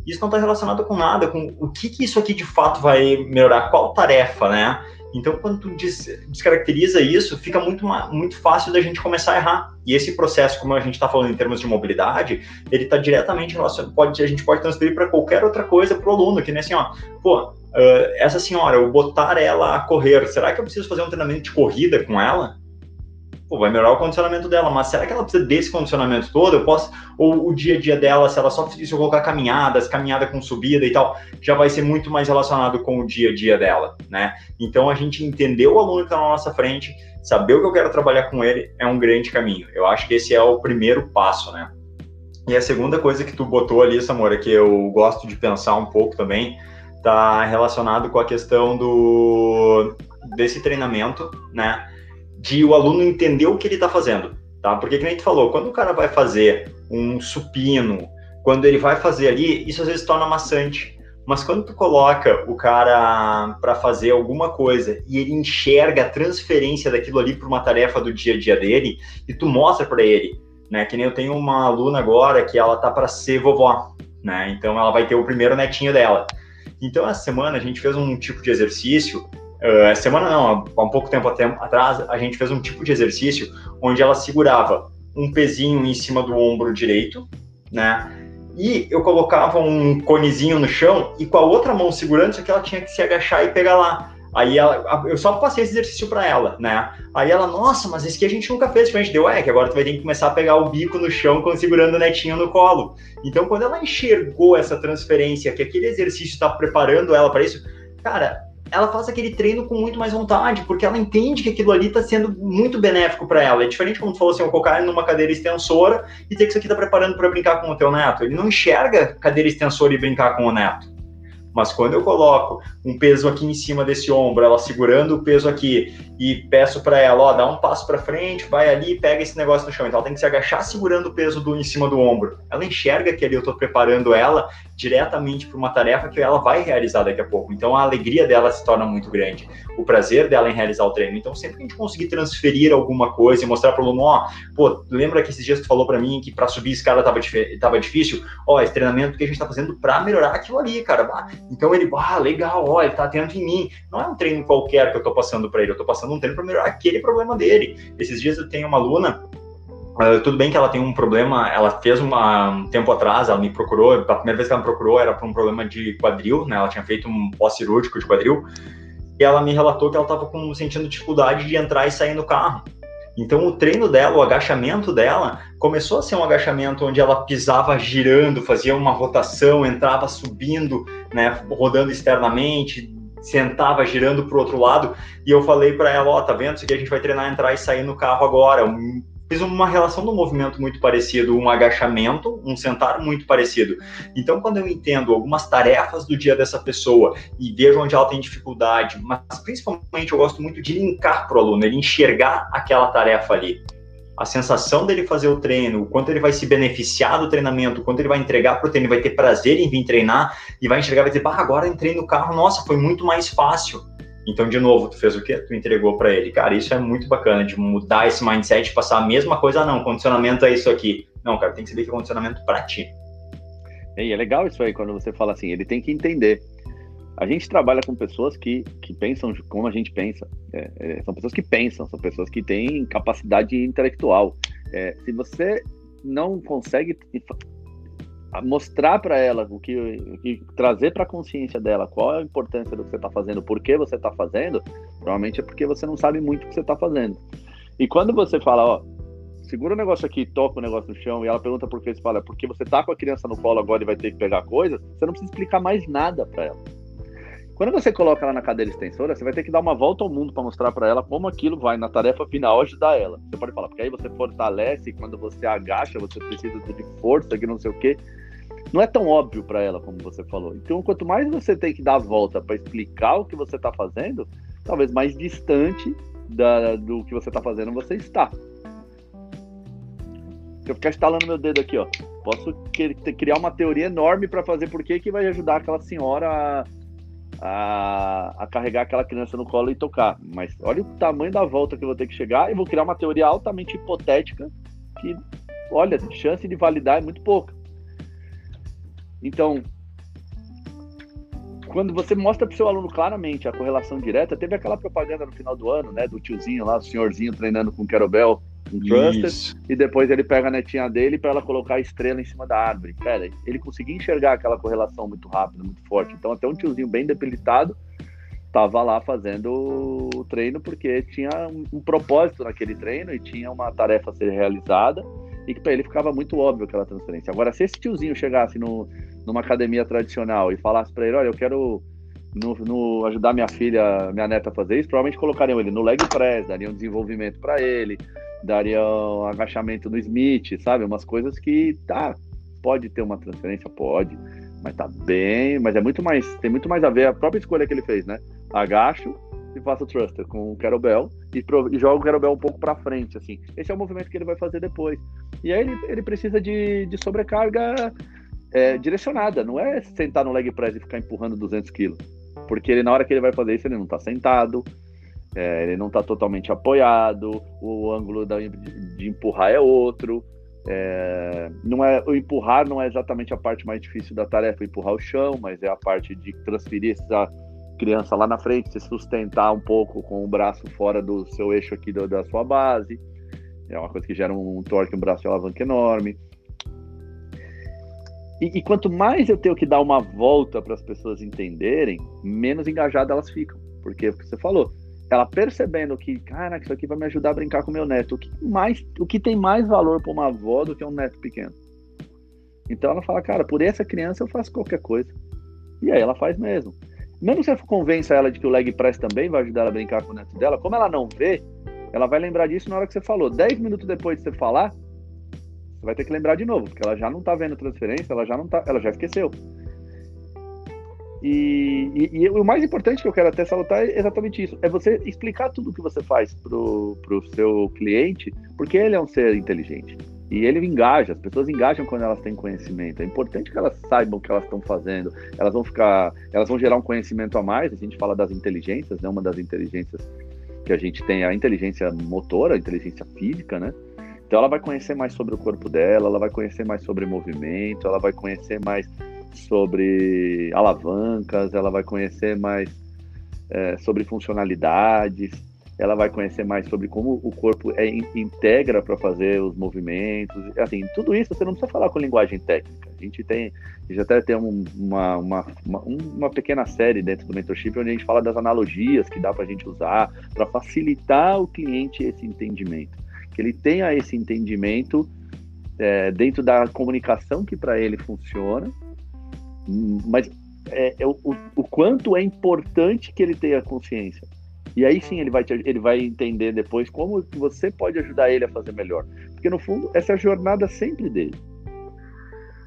isso não está relacionado com nada, com o que, que isso aqui de fato vai melhorar, qual tarefa, né? Então, quando tu des descaracteriza isso, fica muito, muito fácil da gente começar a errar. E esse processo, como a gente está falando em termos de mobilidade, ele está diretamente relacionado, pode, a gente pode transferir para qualquer outra coisa para o aluno, que nem assim, ó, pô, uh, essa senhora, eu botar ela a correr, será que eu preciso fazer um treinamento de corrida com ela? Pô, vai melhorar o condicionamento dela, mas será que ela precisa desse condicionamento todo? Eu posso, ou o dia a dia dela, se ela só eu colocar caminhadas, caminhada com subida e tal, já vai ser muito mais relacionado com o dia a dia dela, né? Então a gente entender o aluno que está na nossa frente, saber o que eu quero trabalhar com ele é um grande caminho. Eu acho que esse é o primeiro passo, né? E a segunda coisa que tu botou ali, Samora, que eu gosto de pensar um pouco também, está relacionado com a questão do desse treinamento, né? De o aluno entender o que ele está fazendo, tá? Porque que nem tu falou, quando o cara vai fazer um supino, quando ele vai fazer ali, isso às vezes torna maçante. Mas quando tu coloca o cara para fazer alguma coisa e ele enxerga a transferência daquilo ali para uma tarefa do dia a dia dele e tu mostra para ele, né? Que nem eu tenho uma aluna agora que ela tá para ser vovó, né? Então ela vai ter o primeiro netinho dela. Então, essa semana a gente fez um tipo de exercício. Uh, semana não, há um pouco tempo atrás, a gente fez um tipo de exercício onde ela segurava um pezinho em cima do ombro direito, né? E eu colocava um conezinho no chão e com a outra mão segurando, só que ela tinha que se agachar e pegar lá. Aí ela, eu só passei esse exercício para ela, né? Aí ela, nossa, mas esse que a gente nunca fez. A gente deu, é, que agora tu vai ter que começar a pegar o bico no chão segurando o netinho no colo. Então, quando ela enxergou essa transferência, que aquele exercício está preparando ela para isso, cara, ela faz aquele treino com muito mais vontade, porque ela entende que aquilo ali está sendo muito benéfico para ela. É diferente como tu falou assim, eu colocar ele numa cadeira extensora e ter que isso aqui tá preparando para brincar com o teu neto. Ele não enxerga cadeira extensora e brincar com o neto. Mas quando eu coloco um peso aqui em cima desse ombro, ela segurando o peso aqui e peço para ela, ó, dá um passo para frente, vai ali e pega esse negócio no chão. Então ela tem que se agachar segurando o peso do em cima do ombro. Ela enxerga que ali eu estou preparando ela diretamente para uma tarefa que ela vai realizar daqui a pouco. Então a alegria dela se torna muito grande, o prazer dela em realizar o treino. Então sempre que a gente conseguir transferir alguma coisa e mostrar para o aluno, ó, pô, lembra que esses dias tu falou para mim que para subir escada tava, tava difícil? Ó, esse treinamento que a gente está fazendo para melhorar aquilo ali, cara. Então ele, ah, legal, ó, ele tá atento em mim. Não é um treino qualquer que eu tô passando para ele, eu tô passando um treino para melhorar aquele problema dele. Esses dias eu tenho uma aluna Tudo bem que ela tem um problema, ela fez uma, um tempo atrás, ela me procurou, a primeira vez que ela me procurou era por um problema de quadril, né? Ela tinha feito um pós-cirúrgico de quadril, e ela me relatou que ela estava sentindo dificuldade de entrar e sair no carro. Então o treino dela, o agachamento dela, começou a ser um agachamento onde ela pisava girando, fazia uma rotação, entrava subindo, né, rodando externamente, sentava girando para o outro lado, e eu falei para ela, ó, oh, tá vendo? Isso aqui a gente vai treinar entrar e sair no carro agora, fiz uma relação do movimento muito parecido, um agachamento, um sentar muito parecido. Então, quando eu entendo algumas tarefas do dia dessa pessoa e vejo onde ela tem dificuldade, mas principalmente eu gosto muito de linkar para o aluno, ele enxergar aquela tarefa ali. A sensação dele fazer o treino, o quanto ele vai se beneficiar do treinamento, o quanto ele vai entregar para o treino, vai ter prazer em vir treinar e vai enxergar, vai dizer, bah, agora entrei no carro, nossa, foi muito mais fácil então, de novo, tu fez o quê? Tu entregou para ele. Cara, isso é muito bacana, de mudar esse mindset, passar a mesma coisa, não, condicionamento é isso aqui. Não, cara, tem que saber que é condicionamento para ti. E é legal isso aí, quando você fala assim, ele tem que entender. A gente trabalha com pessoas que, que pensam como a gente pensa. É, é, são pessoas que pensam, são pessoas que têm capacidade intelectual. É, se você não consegue mostrar para ela o que, que trazer para a consciência dela qual é a importância do que você está fazendo, por que você está fazendo, provavelmente é porque você não sabe muito o que você está fazendo. E quando você fala, ó, segura o negócio aqui, toca o negócio no chão, e ela pergunta por que você fala, é porque você tá com a criança no colo agora e vai ter que pegar coisas, você não precisa explicar mais nada para ela. Quando você coloca ela na cadeira extensora, você vai ter que dar uma volta ao mundo para mostrar para ela como aquilo vai na tarefa final ajudar ela. Você pode falar, porque aí você fortalece, quando você agacha, você precisa de força, que não sei o quê não é tão óbvio para ela como você falou. Então, quanto mais você tem que dar a volta para explicar o que você está fazendo, talvez mais distante da, do que você está fazendo você está. Se eu ficar instalando meu dedo aqui, ó, posso criar uma teoria enorme para fazer por que vai ajudar aquela senhora a, a, a, carregar aquela criança no colo e tocar. Mas olha o tamanho da volta que eu vou ter que chegar e vou criar uma teoria altamente hipotética que, olha, chance de validar é muito pouca. Então, quando você mostra para o seu aluno claramente a correlação direta, teve aquela propaganda no final do ano, né, do tiozinho lá, o senhorzinho treinando com kettlebell, um thruster, e depois ele pega a netinha dele para ela colocar a estrela em cima da árvore. Cara, ele conseguia enxergar aquela correlação muito rápida, muito forte. Então, até um tiozinho bem debilitado tava lá fazendo o treino porque tinha um, um propósito naquele treino e tinha uma tarefa a ser realizada e que para ele ficava muito óbvio aquela transferência. Agora, se esse tiozinho chegasse no, numa academia tradicional e falasse para ele, olha, eu quero no, no, ajudar minha filha, minha neta a fazer isso, provavelmente colocariam ele no leg press, dariam desenvolvimento para ele, dariam agachamento no Smith, sabe? Umas coisas que, tá, pode ter uma transferência, pode, mas tá bem, mas é muito mais, tem muito mais a ver a própria escolha que ele fez, né? Agacho e faço thruster com o kettlebell e, e jogo o kettlebell um pouco para frente, assim. Esse é o movimento que ele vai fazer depois. E aí ele, ele precisa de, de sobrecarga é, direcionada, não é sentar no leg press e ficar empurrando 200 quilos. Porque ele, na hora que ele vai fazer isso, ele não está sentado, é, ele não está totalmente apoiado, o ângulo da, de, empurrar é outro. É, não é, o empurrar não é exatamente a parte mais difícil da tarefa, empurrar o chão, mas é a parte de transferir essa criança lá na frente, se sustentar um pouco com o braço fora do seu eixo aqui do, da sua base. É uma coisa que gera um, um torque, um braço de alavanca enorme. E, e, quanto mais eu tenho que dar uma volta para as pessoas entenderem, menos engajadas elas ficam. Porque é o que você falou, ela percebendo que, cara, isso aqui vai me ajudar a brincar com meu neto. O que, mais, o que tem mais valor para uma avó do que um neto pequeno? Então ela fala, cara, por essa criança eu faço qualquer coisa. E aí ela faz mesmo. Mesmo se você convença ela de que o leg press também vai ajudar ela a brincar com o neto dela, como ela não vê, ela vai lembrar disso na hora que você falou. Dez minutos depois de você falar, você vai ter que lembrar de novo, porque ela já não tá vendo transferência, ela já não tá, ela já esqueceu. E, e, e, o mais importante que eu quero até salutar é exatamente isso: é você explicar tudo o que você faz pro, pro seu cliente, porque ele é um ser inteligente. E ele engaja, as pessoas engajam quando elas têm conhecimento. É importante que elas saibam o que elas estão fazendo. Elas vão ficar, elas vão gerar um conhecimento a mais. A gente fala das inteligências, né? Uma das inteligências que a gente tem é a inteligência motora, a inteligência física, né? Então ela vai conhecer mais sobre o corpo dela, ela vai conhecer mais sobre movimento, ela vai conhecer mais sobre alavancas, ela vai conhecer mais é, sobre funcionalidades, ela vai conhecer mais sobre como o corpo é, integra para fazer os movimentos, assim, tudo isso você não precisa falar com linguagem técnica. A gente tem, a gente até tem um, uma, uma, uma, uma, pequena série dentro do mentorship onde a gente fala das analogias que dá para a gente usar para facilitar o cliente esse entendimento, que ele tenha esse entendimento é, dentro da comunicação que para ele funciona mas é, é o, o, quanto é importante que ele tenha consciência. E aí sim ele vai, te, ele vai entender depois como você pode ajudar ele a fazer melhor. Porque no fundo, essa é a jornada sempre dele.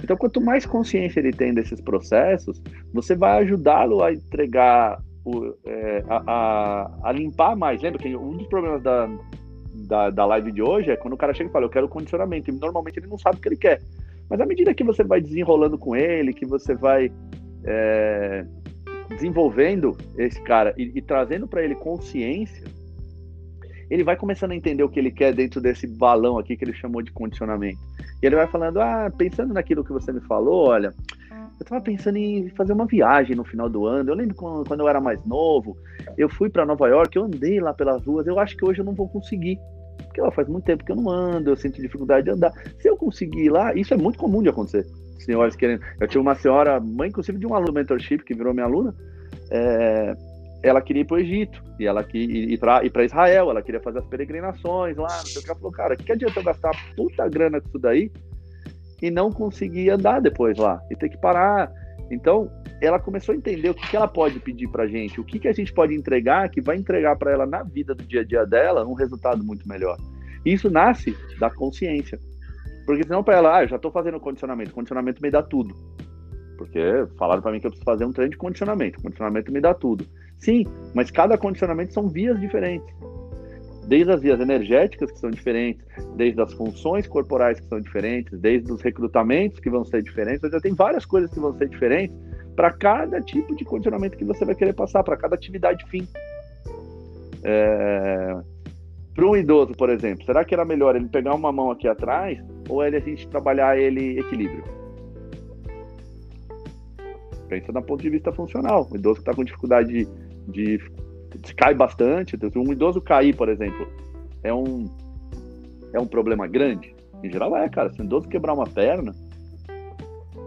Então, quanto mais consciência ele tem desses processos, você vai ajudá-lo a entregar, o, é, a, a, a, limpar mais. Lembra que um dos problemas da, da, da live de hoje é quando o cara chega e fala, eu quero condicionamento. E normalmente ele não sabe o que ele quer. Mas à medida que você vai desenrolando com ele, que você vai é, desenvolvendo esse cara e, e trazendo para ele consciência, ele vai começando a entender o que ele quer dentro desse balão aqui que ele chamou de condicionamento. E ele vai falando: Ah, pensando naquilo que você me falou, olha, eu estava pensando em fazer uma viagem no final do ano. Eu lembro quando eu era mais novo, eu fui para Nova York, eu andei lá pelas ruas. Eu acho que hoje eu não vou conseguir porque ó, faz muito tempo que eu não ando, eu sinto dificuldade de andar. Se eu conseguir ir lá, isso é muito comum de acontecer. Senhoras querendo. Eu tinha uma senhora, mãe, inclusive, de um aluno mentorship que virou minha aluna. É, ela queria ir para o Egito e ela queria ir para Israel, ela queria fazer as peregrinações lá, não sei o que. Ela falou, cara, que adianta eu gastar puta grana com isso daí e não conseguir andar depois lá e ter que parar? Então, ela começou a entender o que, que ela pode pedir para gente, o que, que a gente pode entregar que vai entregar para ela na vida do dia a dia dela um resultado muito melhor. Isso nasce da consciência. Porque senão para ela, ah, eu já estou fazendo condicionamento, condicionamento me dá tudo. Porque falaram para mim que eu preciso fazer um treino de condicionamento, condicionamento me dá tudo. Sim, mas cada condicionamento são vias diferentes. Desde as vias energéticas, que são diferentes, desde as funções corporais, que são diferentes, desde os recrutamentos, que vão ser diferentes. Já tem várias coisas que vão ser diferentes para cada tipo de condicionamento que você vai querer passar, para cada atividade fim. É... Para um idoso, por exemplo, será que era melhor ele pegar uma mão aqui atrás ou ele a gente trabalhar ele equilíbrio? Pensa do ponto de vista funcional. O idoso que está com dificuldade de, de cai bastante, um idoso cair, por exemplo, é um é um problema grande. Em geral é, cara. Se um idoso quebrar uma perna,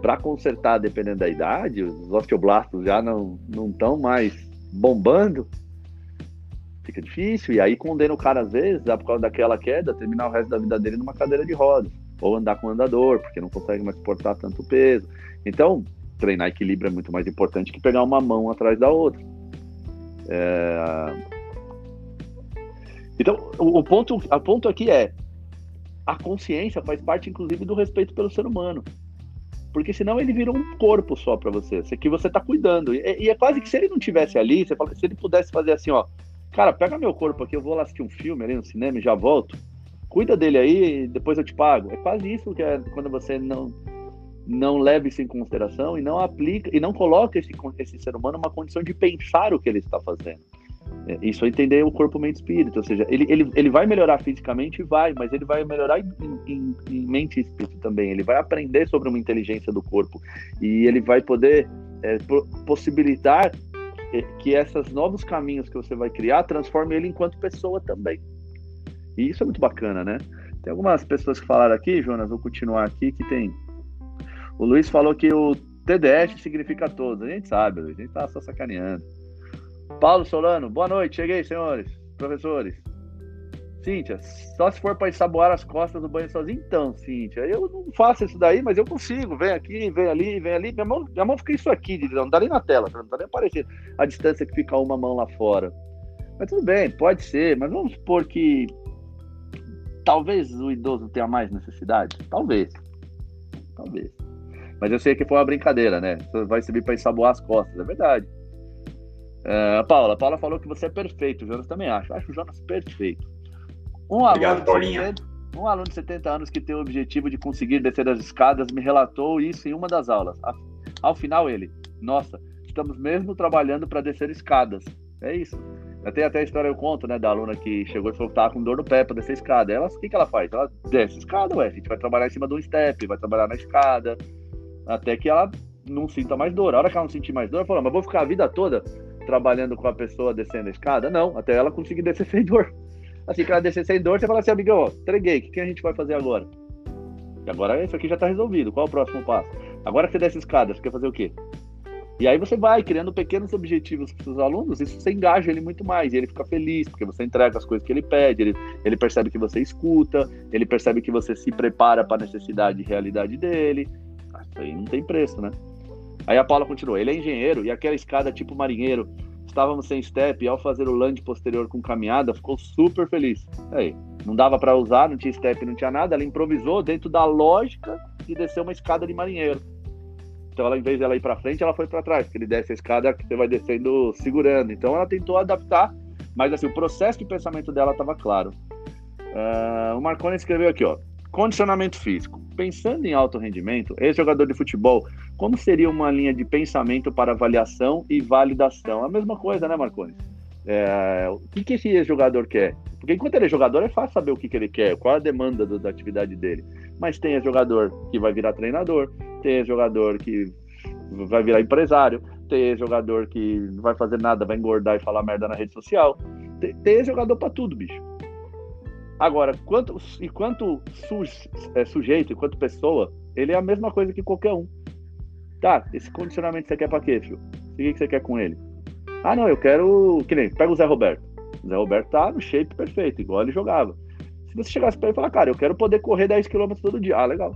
para consertar, dependendo da idade, os osteoblastos já não estão mais bombando, fica difícil. E aí condena o cara, às vezes, por causa daquela queda, terminar o resto da vida dele numa cadeira de rodas. Ou andar com andador, porque não consegue mais suportar tanto peso. Então, treinar equilíbrio é muito mais importante que pegar uma mão atrás da outra. É... Então, o, ponto, o ponto aqui é a consciência faz parte, inclusive, do respeito pelo ser humano. Porque senão ele vira um corpo só para você, que você tá cuidando. E, e, é quase que se ele não tivesse ali, você fala, se ele pudesse fazer assim, ó, cara, pega meu corpo aqui, eu vou lá assistir um filme ali no cinema e já volto. Cuida dele aí depois eu te pago. É quase isso que é quando você não não leva isso em consideração e não aplica e não coloca esse, esse ser humano numa condição de pensar o que ele está fazendo. É, isso é entender o corpo, mente e espírito. Ou seja, ele, ele, ele vai melhorar fisicamente, vai, mas ele vai melhorar em, em, em mente e espírito também. Ele vai aprender sobre uma inteligência do corpo. E ele vai poder é, possibilitar que esses novos caminhos que você vai criar transforme ele enquanto pessoa também. E isso é muito bacana, né? Tem algumas pessoas que falaram aqui, Jonas, vou continuar aqui, que tem. O Luiz falou que o TDS significa todos. A gente sabe, a gente tá só sacaneando. Paulo Solano, boa noite, cheguei, senhores, professores. Cíntia, só se for para ensaboar as costas do banho sozinho, então, Cíntia, eu não faço isso daí, mas eu consigo. Vem aqui, vem ali, vem ali. Minha mão, minha mão fica isso aqui, não tá nem na tela, não tá nem aparecendo a distância que fica uma mão lá fora. Mas tudo bem, pode ser, mas vamos supor que talvez o idoso tenha mais necessidade. Talvez. Talvez. Mas eu sei que foi uma brincadeira, né? Vai servir para ensaboar as costas, é verdade. Uh, Paula, Paula falou que você é perfeito. O Jonas também acha. Acho o Jonas perfeito. Um Obrigado, aluno, de 70, um aluno de 70 anos que tem o objetivo de conseguir descer as escadas me relatou isso em uma das aulas. Ao final, ele, nossa, estamos mesmo trabalhando para descer escadas. É isso. Eu tenho até a história, eu conto, né, da aluna que chegou e falou que estava com dor no pé para descer escada. Ela, o que, que ela faz? Ela desce escada, ué. A gente vai trabalhar em cima de um step, vai trabalhar na escada, até que ela não sinta mais dor. A hora que ela não sentir mais dor, ela falou, mas vou ficar a vida toda trabalhando com a pessoa descendo a escada? Não, até ela conseguir descer sem dor. Assim que ela descer sem dor, você fala assim, amigão, entreguei, o que, que a gente vai fazer agora? E agora isso aqui já está resolvido, qual é o próximo passo? Agora que você desce escada, você quer fazer o quê? E aí você vai criando pequenos objetivos para os alunos, isso você engaja ele muito mais, e ele fica feliz, porque você entrega as coisas que ele pede, ele, ele percebe que você escuta, ele percebe que você se prepara para a necessidade e realidade dele. Isso aí não tem preço, né? Aí a Paula continua, ele é engenheiro e aquela escada tipo marinheiro, estávamos sem step e ao fazer o land posterior com caminhada, ficou super feliz. Aí, não dava para usar, não tinha step, não tinha nada, ela improvisou dentro da lógica de descer uma escada de marinheiro. Então, ela, em vez dela ir para frente, ela foi para trás, porque ele desce a escada que você vai descendo segurando. Então, ela tentou adaptar, mas assim, o processo de pensamento dela estava claro. Uh, o Marconi escreveu aqui, ó. Condicionamento físico. Pensando em alto rendimento, ex-jogador de futebol, como seria uma linha de pensamento para avaliação e validação? A mesma coisa, né, Marconi? É, o que, que esse ex-jogador quer? Porque enquanto ele é jogador, é fácil saber o que, que ele quer, qual a demanda do, da atividade dele. Mas tem jogador que vai virar treinador, tem jogador que vai virar empresário, tem jogador que não vai fazer nada, vai engordar e falar merda na rede social. Tem, tem jogador para tudo, bicho. Agora, quanto, enquanto é, sujeito, enquanto pessoa, ele é a mesma coisa que qualquer um. Tá, esse condicionamento você quer pra quê, filho? O que você quer com ele? Ah, não, eu quero. Que nem, pega o Zé Roberto. O Zé Roberto tá no shape perfeito, igual ele jogava. Se você chegasse pra ele e falar, cara, eu quero poder correr 10 km todo dia. Ah, legal.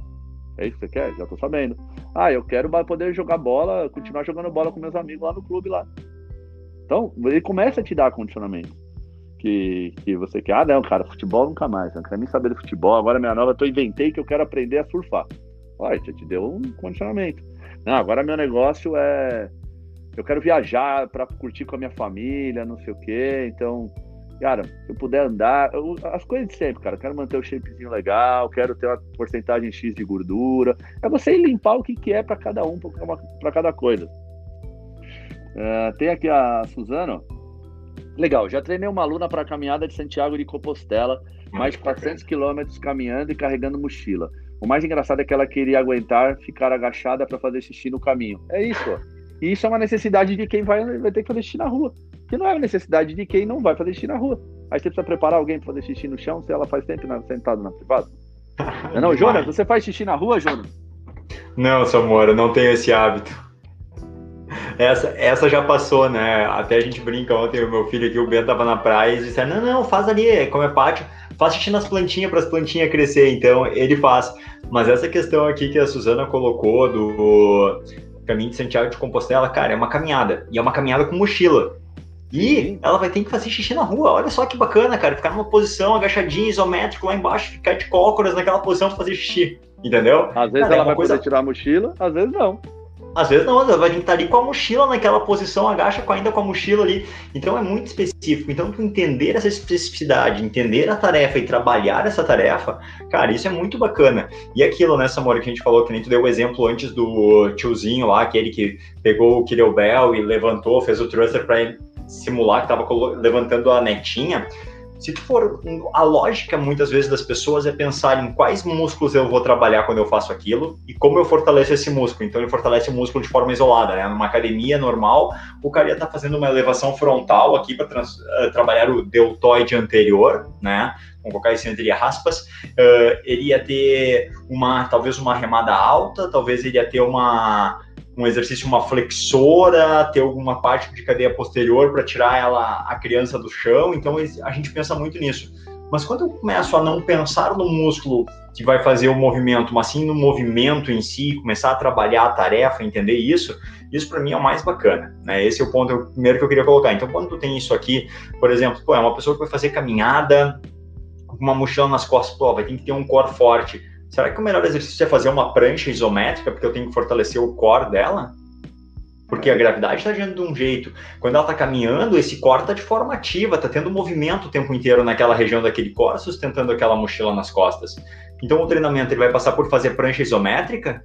É isso que você quer? Já tô sabendo. Ah, eu quero poder jogar bola, continuar jogando bola com meus amigos lá no clube lá. Então, ele começa a te dar condicionamento que, que você quer. Ah, não, cara, futebol nunca mais. Não quero nem saber de futebol. Agora minha nova, eu inventei que eu quero aprender a surfar. Olha, já te deu um condicionamento. Não, agora meu negócio é. Eu quero viajar para curtir com a minha família, não sei o quê. Então, cara, se eu puder andar, eu, as coisas de sempre, cara. quero manter o shapezinho legal, quero ter uma porcentagem X de gordura. É você limpar o que, que é para cada um, para cada coisa. Uh, tem aqui a Suzana. Legal, já treinei uma aluna para a caminhada de Santiago de Compostela, mais de 400 quilômetros caminhando e carregando mochila. O mais engraçado é que ela queria aguentar ficar agachada para fazer xixi no caminho. É isso, ó. E isso é uma necessidade de quem vai, vai ter que fazer xixi na rua. Que não é uma necessidade de quem não vai fazer xixi na rua. Aí você precisa preparar alguém para fazer xixi no chão se ela faz tempo na, sentado na privada. não, não, Jonas, você faz xixi na rua, Jonas? Não, Samora, não tenho esse hábito. Essa, essa já passou, né? Até a gente brinca ontem, o meu filho aqui, o Ben, tava na praia e disse: Não, não, faz ali, como é pátio, faz xixi nas plantinhas para as plantinhas crescer. Então ele faz. Mas essa questão aqui que a Suzana colocou do caminho de Santiago de Compostela, cara, é uma caminhada. E é uma caminhada com mochila. E ela vai ter que fazer xixi na rua. Olha só que bacana, cara. Ficar numa posição agachadinha, isométrico lá embaixo, ficar de cócoras naquela posição pra fazer xixi. Entendeu? Às vezes cara, ela é vai coisa... poder tirar a mochila, às vezes não. Às vezes não, vai estar ali com a mochila naquela posição, agacha ainda com a mochila ali. Então é muito específico. Então, tu entender essa especificidade, entender a tarefa e trabalhar essa tarefa, cara, isso é muito bacana. E aquilo, né, Samora, que a gente falou, que nem tu deu o exemplo antes do tiozinho lá, aquele que pegou o Kirelbel e levantou, fez o thruster para simular que estava levantando a netinha, se tu for a lógica muitas vezes das pessoas é pensar em quais músculos eu vou trabalhar quando eu faço aquilo e como eu fortaleço esse músculo. Então ele fortalece o músculo de forma isolada, né? Numa academia normal, o cara ia estar tá fazendo uma elevação frontal aqui para uh, eh, trabalhar o deltoide anterior, né? Vamos colocar isso entre aspas. Uh, ele ia ter uma, talvez uma remada alta, talvez ele ia ter uma um exercício, uma flexora, ter alguma parte de cadeia posterior para tirar ela, a criança do chão. Então a gente pensa muito nisso. Mas quando eu começo a não pensar no músculo que vai fazer o movimento, mas sim no movimento em si, começar a trabalhar a tarefa, entender isso, isso para mim é o mais bacana, né? Esse é o ponto primeiro que eu queria colocar. Então, quando tu tem isso aqui, por exemplo, pô, é uma pessoa que vai fazer caminhada, uma mochila nas costas, pô, vai ter que ter um core forte. Será que o melhor exercício é fazer uma prancha isométrica, porque eu tenho que fortalecer o core dela? Porque a gravidade está agindo de um jeito. Quando ela está caminhando, esse core está de forma ativa, está tendo movimento o tempo inteiro naquela região daquele core, sustentando aquela mochila nas costas. Então o treinamento ele vai passar por fazer prancha isométrica?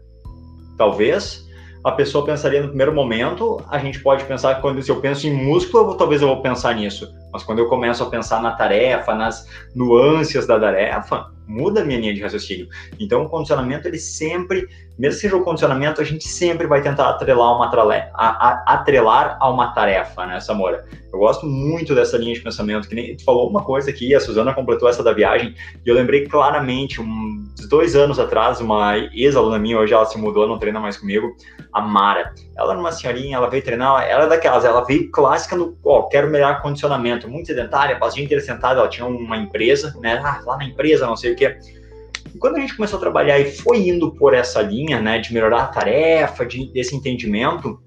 Talvez. A pessoa pensaria no primeiro momento, a gente pode pensar quando se eu penso em músculo, eu, talvez eu vou pensar nisso. Mas quando eu começo a pensar na tarefa, nas nuances da tarefa, muda a minha linha de raciocínio. Então, o condicionamento, ele sempre, mesmo que seja o condicionamento, a gente sempre vai tentar atrelar uma a, a, atrelar a uma tarefa, né, Samora? Eu gosto muito dessa linha de pensamento, que nem tu falou uma coisa aqui, a Suzana completou essa da viagem, e eu lembrei claramente, uns dois anos atrás, uma ex-aluna minha, hoje ela se mudou, não treina mais comigo, a Mara. Ela era uma senhorinha, ela veio treinar, ela é daquelas, ela veio clássica no, ó, quero melhorar condicionamento, muito sedentária, dia inteiro sentada, ela tinha uma empresa, né, ah, lá na empresa, não sei o que. E quando a gente começou a trabalhar e foi indo por essa linha, né, de melhorar a tarefa, de, desse entendimento,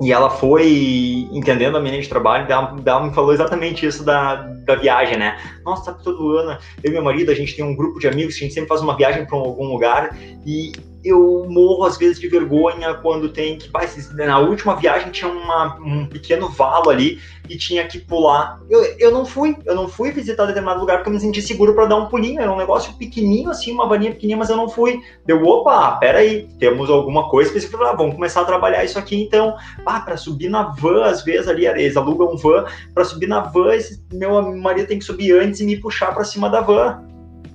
e ela foi entendendo a minha linha de trabalho, ela, ela me falou exatamente isso da, da viagem, né? Nossa, tá todo ano, eu e meu marido, a gente tem um grupo de amigos, a gente sempre faz uma viagem para algum lugar, e eu morro às vezes de vergonha quando tem que. Na última viagem tinha uma, um pequeno valo ali e tinha que pular. Eu, eu não fui, eu não fui visitar determinado lugar porque eu me senti seguro para dar um pulinho. Era um negócio pequenininho assim, uma varinha pequenininha, mas eu não fui. Deu, opa, peraí, temos alguma coisa específica. Ah, vamos começar a trabalhar isso aqui então. Ah, para subir na van, às vezes ali, eles alugam um van, para subir na van, meu marido tem que subir antes e me puxar para cima da van.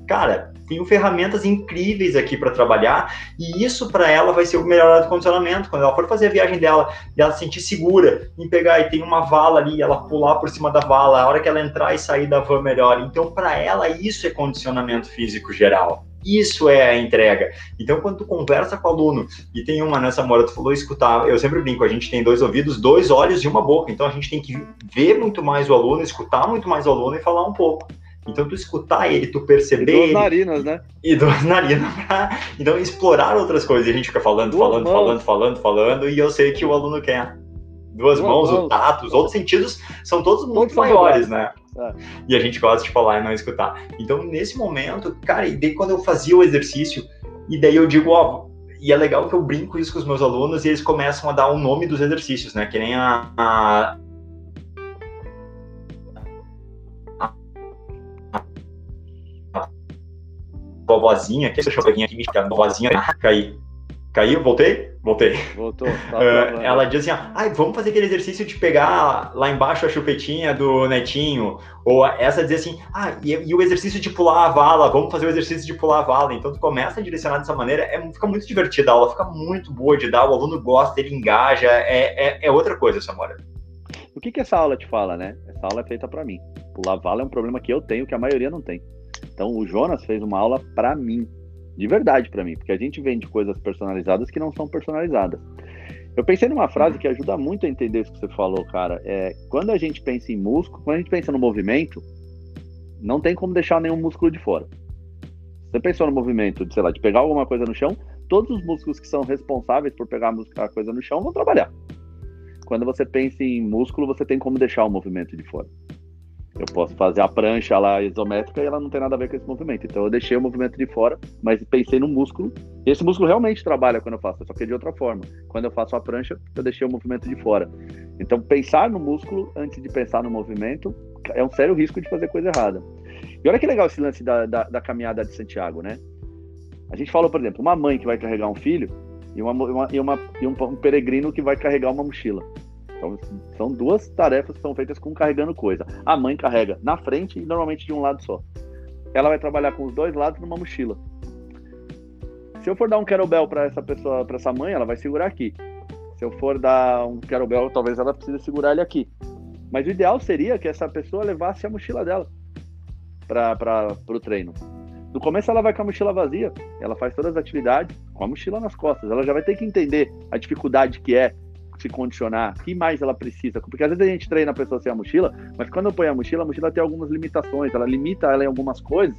Cara, tenho ferramentas incríveis aqui para trabalhar e isso para ela vai ser o melhor condicionamento. Quando ela for fazer a viagem dela ela se sentir segura em pegar e tem uma vala ali, ela pular por cima da vala, a hora que ela entrar e sair da van melhor. Então, para ela, isso é condicionamento físico geral. Isso é a entrega. Então, quando tu conversa com o aluno, e tem uma nessa mora, tu falou escutar, eu sempre brinco, a gente tem dois ouvidos, dois olhos e uma boca. Então, a gente tem que ver muito mais o aluno, escutar muito mais o aluno e falar um pouco. Então, tu escutar ele, tu perceber. E duas ele, narinas, né? E duas narinas pra. Então, explorar outras coisas. E a gente fica falando, duas falando, mãos. falando, falando, falando, e eu sei que o aluno quer. Duas, duas mãos, mãos, o tato, os outros sentidos são todos muito maiores, né? É. E a gente gosta de falar e não escutar. Então, nesse momento, cara, e daí quando eu fazia o exercício, e daí eu digo, ó, e é legal que eu brinco isso com os meus alunos e eles começam a dar o um nome dos exercícios, né? Que nem a, a vovozinha, que essa chopeguinha aqui, mexicana, vovozinha, caí. Caiu? Voltei? Voltei. Voltou. Tá uh, ela diz assim: ah, vamos fazer aquele exercício de pegar lá embaixo a chupetinha do netinho. Ou essa dizer assim: ah, e, e, o exercício de pular a vala, vamos fazer o exercício de pular a vala. Então tu começa a direcionar dessa maneira, é, fica muito divertida a aula, fica muito boa de dar, o aluno gosta, ele engaja, é, é, é outra coisa, Samora. O que, que essa aula te fala, né? Essa aula é feita para mim. Pular vala é um problema que eu tenho, que a maioria não tem. Então o Jonas fez uma aula para mim, de verdade para mim, porque a gente vende coisas personalizadas que não são personalizadas. Eu pensei numa frase que ajuda muito a entender isso que você falou, cara. É, quando a gente pensa em músculo, quando a gente pensa no movimento, não tem como deixar nenhum músculo de fora. Você pensou no movimento, de, sei lá, de pegar alguma coisa no chão, todos os músculos que são responsáveis por pegar a coisa no chão vão trabalhar. Quando você pensa em músculo, você tem como deixar o movimento de fora. Eu posso fazer a prancha lá isométrica e ela não tem nada a ver com esse movimento. Então eu deixei o movimento de fora, mas pensei no músculo. Esse músculo realmente trabalha quando eu faço, só que de outra forma. Quando eu faço a prancha, eu deixei o movimento de fora. Então pensar no músculo antes de pensar no movimento é um sério risco de fazer coisa errada. E olha que legal esse lance da, da, da caminhada de Santiago, né? A gente falou, por exemplo, uma mãe que vai carregar um filho e, uma, uma, e, uma, e um, um peregrino que vai carregar uma mochila. Então, são duas tarefas que são feitas com carregando coisa. A mãe carrega na frente e normalmente de um lado só. Ela vai trabalhar com os dois lados numa mochila. Se eu for dar um kettlebell para essa pessoa, para essa mãe, ela vai segurar aqui. Se eu for dar um kettlebell, talvez ela precise segurar ele aqui. Mas o ideal seria que essa pessoa levasse a mochila dela para o treino. No começo ela vai com a mochila vazia, ela faz todas as atividades com a mochila nas costas. Ela já vai ter que entender a dificuldade que é se condicionar, o que mais ela precisa. Porque às vezes a gente treina a pessoa sem a mochila, mas quando eu ponho a mochila, a mochila tem algumas limitações, ela limita ela em algumas coisas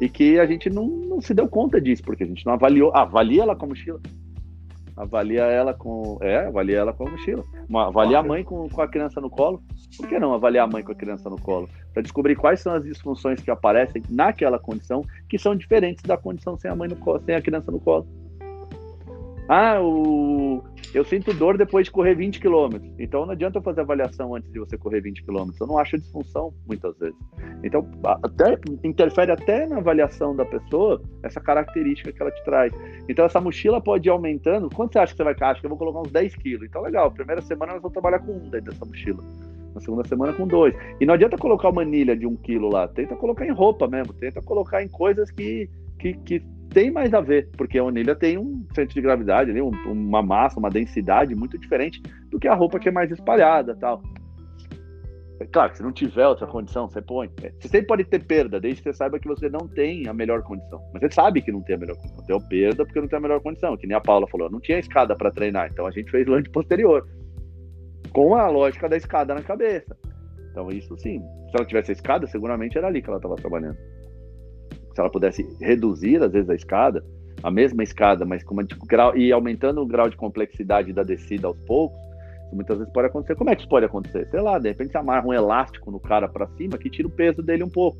e que a gente não, não se deu conta disso, porque a gente não avaliou. Avalia ela com a mochila. Avalia ela com. É, avalia ela com a mochila. Avalia a mãe com, com a criança no colo. Por que não avaliar a mãe com a criança no colo? Para descobrir quais são as disfunções que aparecem naquela condição, que são diferentes da condição sem a mãe no colo, sem a criança no colo. Ah, o... eu sinto dor depois de correr 20 km. Então não adianta eu fazer avaliação antes de você correr 20 km. Eu não acho disfunção muitas vezes. Então até interfere até na avaliação da pessoa essa característica que ela te traz. Então essa mochila pode ir aumentando. Quanto você acha que você vai? Acho que eu vou colocar uns 10 quilos. Então legal. Primeira semana nós vamos trabalhar com um dentro dessa mochila. Na segunda semana com dois. E não adianta colocar uma anilha de um quilo lá. Tenta colocar em roupa mesmo. Tenta colocar em coisas que, que, que tem mais a ver, porque a anilha tem um centro de gravidade, ali, um, uma massa, uma densidade muito diferente do que a roupa que é mais espalhada tal. É claro que se não tiver outra condição, você põe. É, você sempre pode ter perda, desde que você saiba que você não tem a melhor condição. Mas você sabe que não tem a melhor condição. Deu perda porque não tem a melhor condição. Que nem a Paula falou, não tinha escada para treinar, então a gente fez lunge posterior. Com a lógica da escada na cabeça. Então, isso sim. Se ela tivesse a escada, seguramente era ali que ela estava trabalhando se ela pudesse reduzir, às vezes, a escada, a mesma escada, mas com uma, tipo, grau, e aumentando o grau de complexidade da descida aos poucos, muitas vezes pode acontecer. Como é que isso pode acontecer? Sei lá, de repente você amarra um elástico no cara para cima que tira o peso dele um pouco.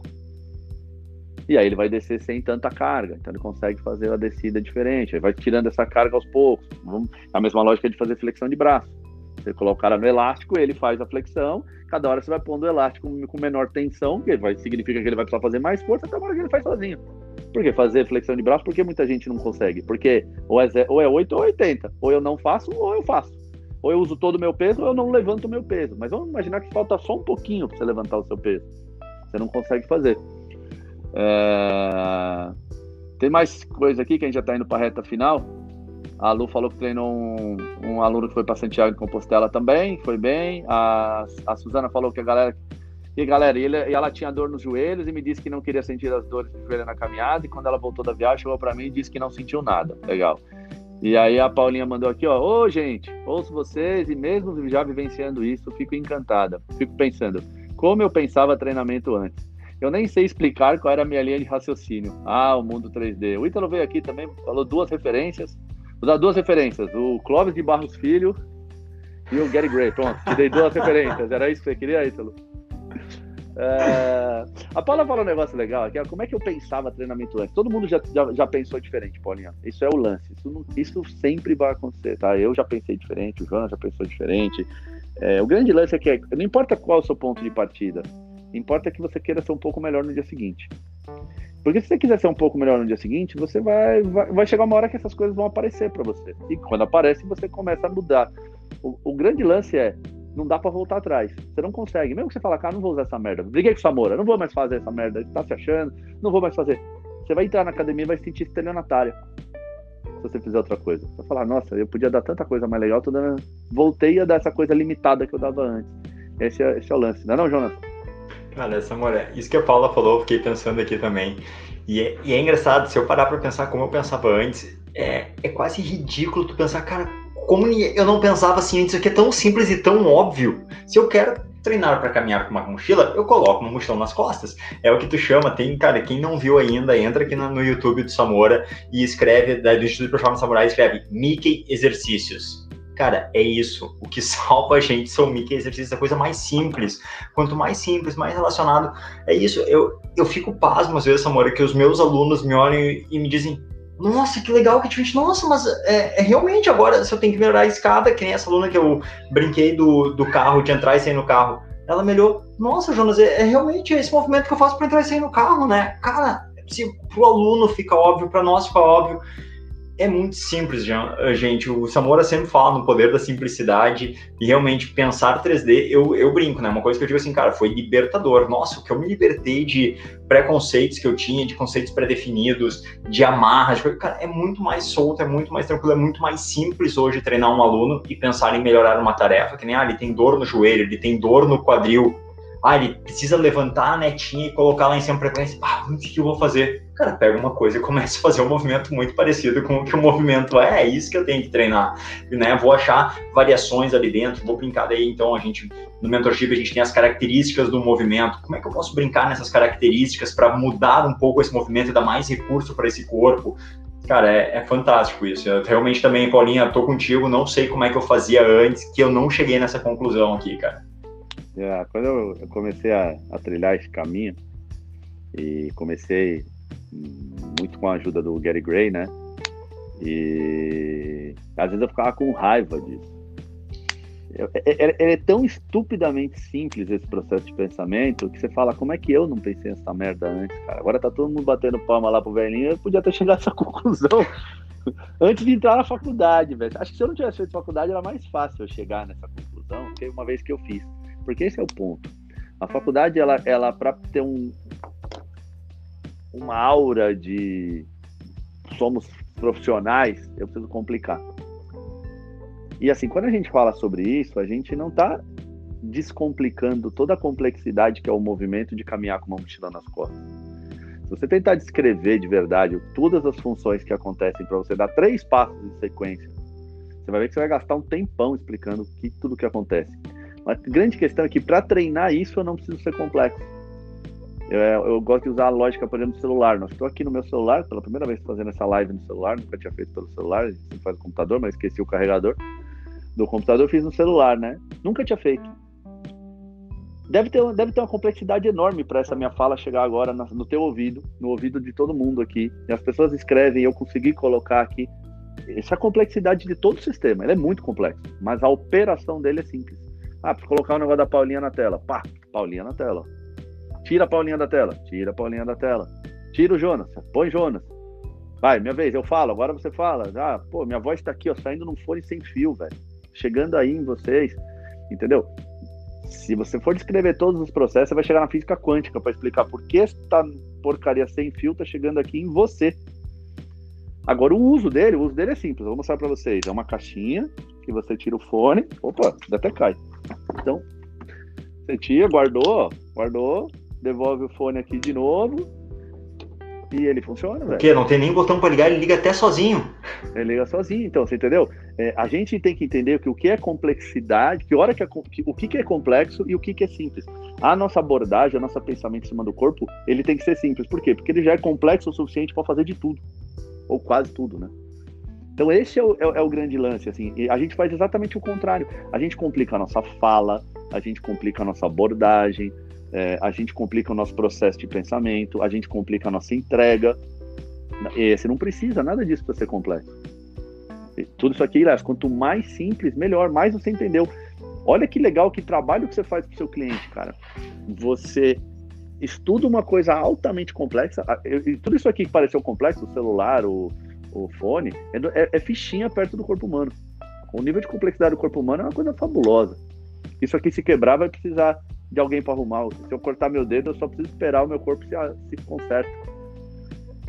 E aí ele vai descer sem tanta carga, então ele consegue fazer a descida diferente, aí vai tirando essa carga aos poucos. A mesma lógica de fazer flexão de braço. Você coloca o cara no elástico, ele faz a flexão, cada hora você vai pondo o elástico com menor tensão, que vai, significa que ele vai precisar fazer mais força, até a hora que ele faz sozinho. Por que fazer flexão de braço? Porque muita gente não consegue. Porque ou é, ou é 8 ou 80. Ou eu não faço, ou eu faço. Ou eu uso todo o meu peso, ou eu não levanto o meu peso. Mas vamos imaginar que falta só um pouquinho para você levantar o seu peso. Você não consegue fazer. É... Tem mais coisa aqui que a gente já está indo para a reta final. A Lu falou que treinou um, um aluno que foi para Santiago de Compostela também, foi bem. A, a Suzana falou que a galera. E galera, ele, ela tinha dor nos joelhos e me disse que não queria sentir as dores de joelho na caminhada. E quando ela voltou da viagem, chegou para mim e disse que não sentiu nada. Legal. E aí a Paulinha mandou aqui, ó, ô gente, ouço vocês e mesmo já vivenciando isso, fico encantada. Fico pensando, como eu pensava treinamento antes. Eu nem sei explicar qual era a minha linha de raciocínio. Ah, o mundo 3D. O Ítalo veio aqui também, falou duas referências. Vou dar duas referências: o Clóvis de Barros Filho e o Gary Gray. Pronto, te dei duas referências. Era isso que você queria, Ítalo? É... A Paula falou um negócio legal aqui, como é que eu pensava treinamento antes? Todo mundo já, já, já pensou diferente, Paulinha. Isso é o lance. Isso, não, isso sempre vai acontecer, tá? Eu já pensei diferente, o João já pensou diferente. É, o grande lance é que não importa qual é o seu ponto de partida, importa que você queira ser um pouco melhor no dia seguinte. Porque se você quiser ser um pouco melhor no dia seguinte, você vai, vai, vai chegar uma hora que essas coisas vão aparecer para você. E quando aparece, você começa a mudar. O, o grande lance é, não dá para voltar atrás. Você não consegue. Mesmo que você fala, cara, não vou usar essa merda. Briguei com o Samora, não vou mais fazer essa merda. Tá se achando, não vou mais fazer. Você vai entrar na academia e vai se sentir estelionatária. Se você fizer outra coisa. Você vai falar, nossa, eu podia dar tanta coisa mais legal, tô dando... voltei a dar essa coisa limitada que eu dava antes. Esse é, esse é o lance, não é não, Jonas? Cara, essa mulher, isso que a Paula falou, eu fiquei pensando aqui também. E é, e é engraçado, se eu parar pra pensar como eu pensava antes, é, é quase ridículo tu pensar, cara, como eu não pensava assim antes, isso aqui é tão simples e tão óbvio. Se eu quero treinar para caminhar com uma mochila, eu coloco uma mochila nas costas. É o que tu chama, tem, cara, quem não viu ainda, entra aqui no, YouTube do Samora e escreve, do Instituto Performance Samurai, escreve Mickey Exercícios Cara, é isso. O que salva a gente são micro exercícios, a coisa mais simples. Quanto mais simples, mais relacionado. É isso. Eu, eu fico pasmo às vezes, amor, que os meus alunos me olham e me dizem: Nossa, que legal que diferente. Nossa, mas é, é, realmente agora, se eu tenho que melhorar a escada, que nem essa aluna que eu brinquei do, do carro, de entrar e sair no carro. Ela melhorou. Nossa, Jonas, é, é realmente esse movimento que eu faço para entrar e sair no carro, né? Cara, se pro aluno fica óbvio, para nós fica óbvio é muito simples, gente. O Samora sempre fala no poder da simplicidade e realmente pensar 3D. Eu, eu brinco, né? Uma coisa que eu digo assim, cara, foi libertador. Nossa, o que eu me libertei de preconceitos que eu tinha, de conceitos pré-definidos, de amarras. De... Cara, é muito mais solto, é muito mais tranquilo, é muito mais simples hoje treinar um aluno e pensar em melhorar uma tarefa, que nem, ah, ele tem dor no joelho, ele tem dor no quadril ah, ele precisa levantar a netinha e colocar lá em cima para pensar, ah, o que eu vou fazer? Cara, pega uma coisa e começa a fazer um movimento muito parecido com o que o movimento é, é isso que eu tenho que treinar, né? Vou achar variações ali dentro, vou brincar daí, então a gente, no mentorship a gente tem as características do movimento, como é que eu posso brincar nessas características para mudar um pouco esse movimento e dar mais recurso para esse corpo? Cara, é, é, fantástico isso. Eu realmente também, Paulinha, tô contigo, não sei como é que eu fazia antes, que eu não cheguei nessa conclusão aqui, cara. É, quando eu, eu comecei a, a, trilhar esse caminho, e comecei muito com a ajuda do Gary Gray, né? E às vezes eu ficava com raiva disso. É, é, é, é, tão estupidamente simples esse processo de pensamento que você fala, como é que eu não pensei nessa merda antes, cara? Agora tá todo mundo batendo palma lá pro velhinho, eu podia ter chegado a essa conclusão antes de entrar na faculdade, velho. Acho que se eu não tivesse feito faculdade era mais fácil eu chegar nessa conclusão, que uma vez que eu fiz. Porque esse é o ponto. A faculdade, ela, ela para ter um, uma aura de somos profissionais, eu preciso complicar. E assim, quando a gente fala sobre isso, a gente não está descomplicando toda a complexidade que é o movimento de caminhar com uma mochila nas costas. Se você tentar descrever de verdade todas as funções que acontecem para você dar três passos em sequência, você vai ver que você vai gastar um tempão explicando que, tudo o que acontece. Mas a grande questão é que para treinar isso eu não preciso ser complexo. Eu, é, eu, gosto de usar a lógica, por exemplo, do celular. Nós estou aqui no meu celular, pela primeira vez fazendo essa live no celular, nunca tinha feito pelo celular, sempre faz no computador, mas esqueci o carregador do computador, fiz no celular, né? Nunca tinha feito. Deve ter, deve ter uma complexidade enorme para essa minha fala chegar agora no teu ouvido, no ouvido de todo mundo aqui. E as pessoas escrevem e eu consegui colocar aqui. Essa complexidade de todo o sistema, ele é muito complexo, mas a operação dele é simples. Ah, preciso colocar o negócio da Paulinha na tela. Pá, Paulinha na tela. Tira a Paulinha da tela. Tira a Paulinha da tela. Tira o Jonas. Põe Jonas. Vai, minha vez, eu falo, agora você fala. Ah, pô, minha voz tá aqui, ó, saindo num fone sem fio, velho. Chegando aí em vocês. Entendeu? Se você for descrever todos os processos, você vai chegar na física quântica para explicar por que essa porcaria sem fio tá chegando aqui em você. Agora, o uso dele, o uso dele é simples. Eu vou mostrar para vocês. É uma caixinha que você tira o fone. Opa, até cai. Então, você tira, guardou, guardou, devolve o fone aqui de novo e ele funciona, velho. Porque não tem nem botão para ligar, ele liga até sozinho. Ele liga sozinho, então, você entendeu? É, a gente tem que entender que o que é complexidade, que hora que, é, que o que, que é complexo e o que, que é simples. A nossa abordagem, o nosso pensamento em cima do corpo, ele tem que ser simples. Por quê? Porque ele já é complexo o suficiente para fazer de tudo. Ou quase tudo, né? Então esse é o, é, é o grande lance, assim. E a gente faz exatamente o contrário. A gente complica a nossa fala, a gente complica a nossa abordagem, é, a gente complica o nosso processo de pensamento, a gente complica a nossa entrega. E você não precisa nada disso para ser complexo. E tudo isso aqui, Léo, quanto mais simples, melhor, mais você entendeu. Olha que legal, que trabalho que você faz para o seu cliente, cara. Você estuda uma coisa altamente complexa. E tudo isso aqui que pareceu complexo, o celular, o, o fone, é, é, é, fichinha perto do corpo humano. O nível de complexidade do corpo humano é uma coisa fabulosa. Isso aqui se quebrar vai precisar de alguém para arrumar. Se eu cortar meu dedo, eu só preciso esperar o meu corpo se, se conserta.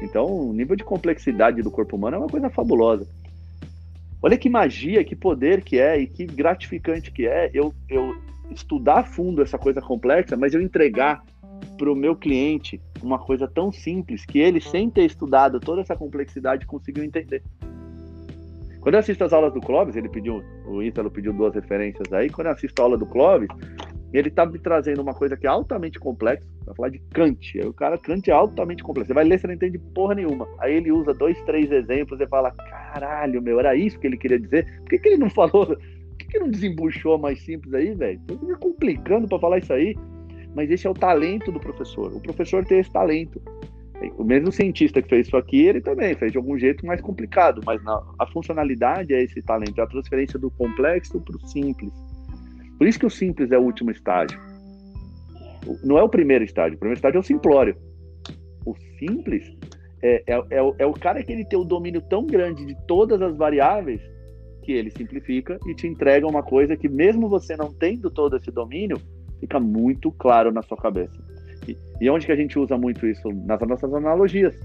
Então, o nível de complexidade do corpo humano é uma coisa fabulosa. Olha que magia, que poder que é e que gratificante que é eu, eu estudar a fundo essa coisa complexa, mas eu entregar para o meu cliente uma coisa tão simples que ele, sem ter estudado toda essa complexidade, conseguiu entender. Quando eu assisto as aulas do Clóvis, ele pediu, o Ítalo pediu duas referências aí. Quando eu assisto a aula do Clóvis, ele está me trazendo uma coisa que é altamente complexa, vai falar de Kant. Aí o cara, Kant é altamente complexo. Você vai ler, você não entende porra nenhuma. Aí ele usa dois, três exemplos e fala: caralho, meu, era isso que ele queria dizer. Por que, que ele não falou? Por que, que não desembuchou mais simples aí, velho? Tô me complicando para falar isso aí. Mas esse é o talento do professor. O professor tem esse talento. O mesmo cientista que fez isso aqui, ele também fez de algum jeito mais complicado, mas a funcionalidade é esse talento, é a transferência do complexo para o simples. Por isso que o simples é o último estágio. Não é o primeiro estágio, o primeiro estágio é o simplório. O simples é, é, é, o, é o cara que ele tem o domínio tão grande de todas as variáveis que ele simplifica e te entrega uma coisa que, mesmo você não tendo todo esse domínio, fica muito claro na sua cabeça. E, e onde que a gente usa muito isso? Nas nossas analogias.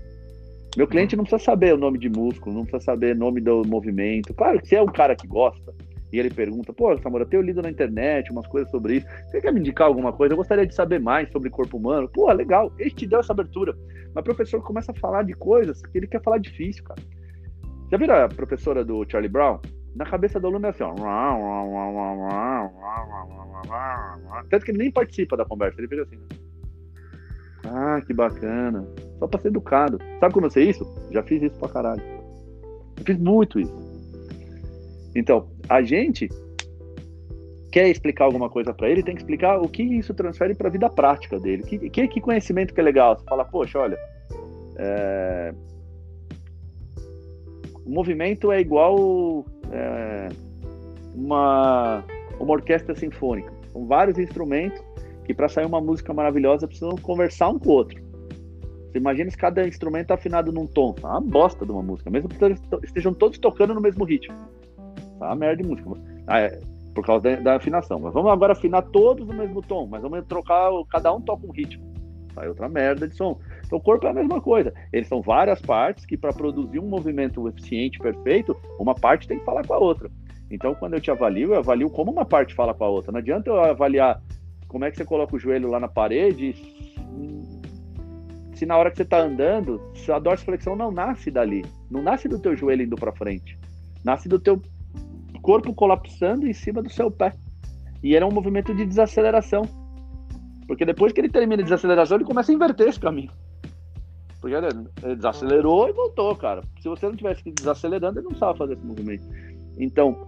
Meu cliente não precisa saber o nome de músculo, não precisa saber o nome do movimento. Claro que se é um cara que gosta e ele pergunta, pô, Samora, eu tenho lido na internet umas coisas sobre isso. Você quer me indicar alguma coisa? Eu gostaria de saber mais sobre corpo humano. Pô, legal, ele te deu essa abertura. Mas o professor começa a falar de coisas que ele quer falar difícil, cara. Já viram a professora do Charlie Brown? Na cabeça do aluno é assim, ó. Tanto que ele nem participa da conversa, ele fica assim, né? Ah, que bacana. Só pra ser educado. Sabe como eu sei isso? Já fiz isso pra caralho. Eu fiz muito isso. Então, a gente quer explicar alguma coisa para ele, tem que explicar o que isso transfere para a vida prática dele. Que, que, que, conhecimento que é legal? Você fala, poxa, olha, é... o movimento é igual é... uma, uma orquestra sinfônica. São vários instrumentos que para sair uma música maravilhosa precisam conversar um com o outro. Você imagina se cada instrumento tá afinado num tom. Tá uma bosta de uma música, mesmo que estejam todos tocando no mesmo ritmo. Tá uma merda de música. Ah, é, por causa da, da, afinação. Mas vamos agora afinar todos no mesmo tom, mas vamos trocar, cada um toca um ritmo. Sai outra merda de som. Então o corpo é a mesma coisa. Eles são várias partes que para produzir um movimento eficiente, perfeito, uma parte tem que falar com a outra. Então quando eu te avalio, eu avalio como uma parte fala com a outra. Não adianta eu avaliar como é que você coloca o joelho lá na parede, se na hora que você está andando, a dorsiflexão não nasce dali, não nasce do teu joelho indo para frente, nasce do teu corpo colapsando em cima do seu pé. E era um movimento de desaceleração. Porque depois que ele termina a desaceleração, ele começa a inverter esse caminho. Porque ele desacelerou e voltou, cara. Se você não tivesse desacelerando, ele não sabe fazer esse movimento. Então,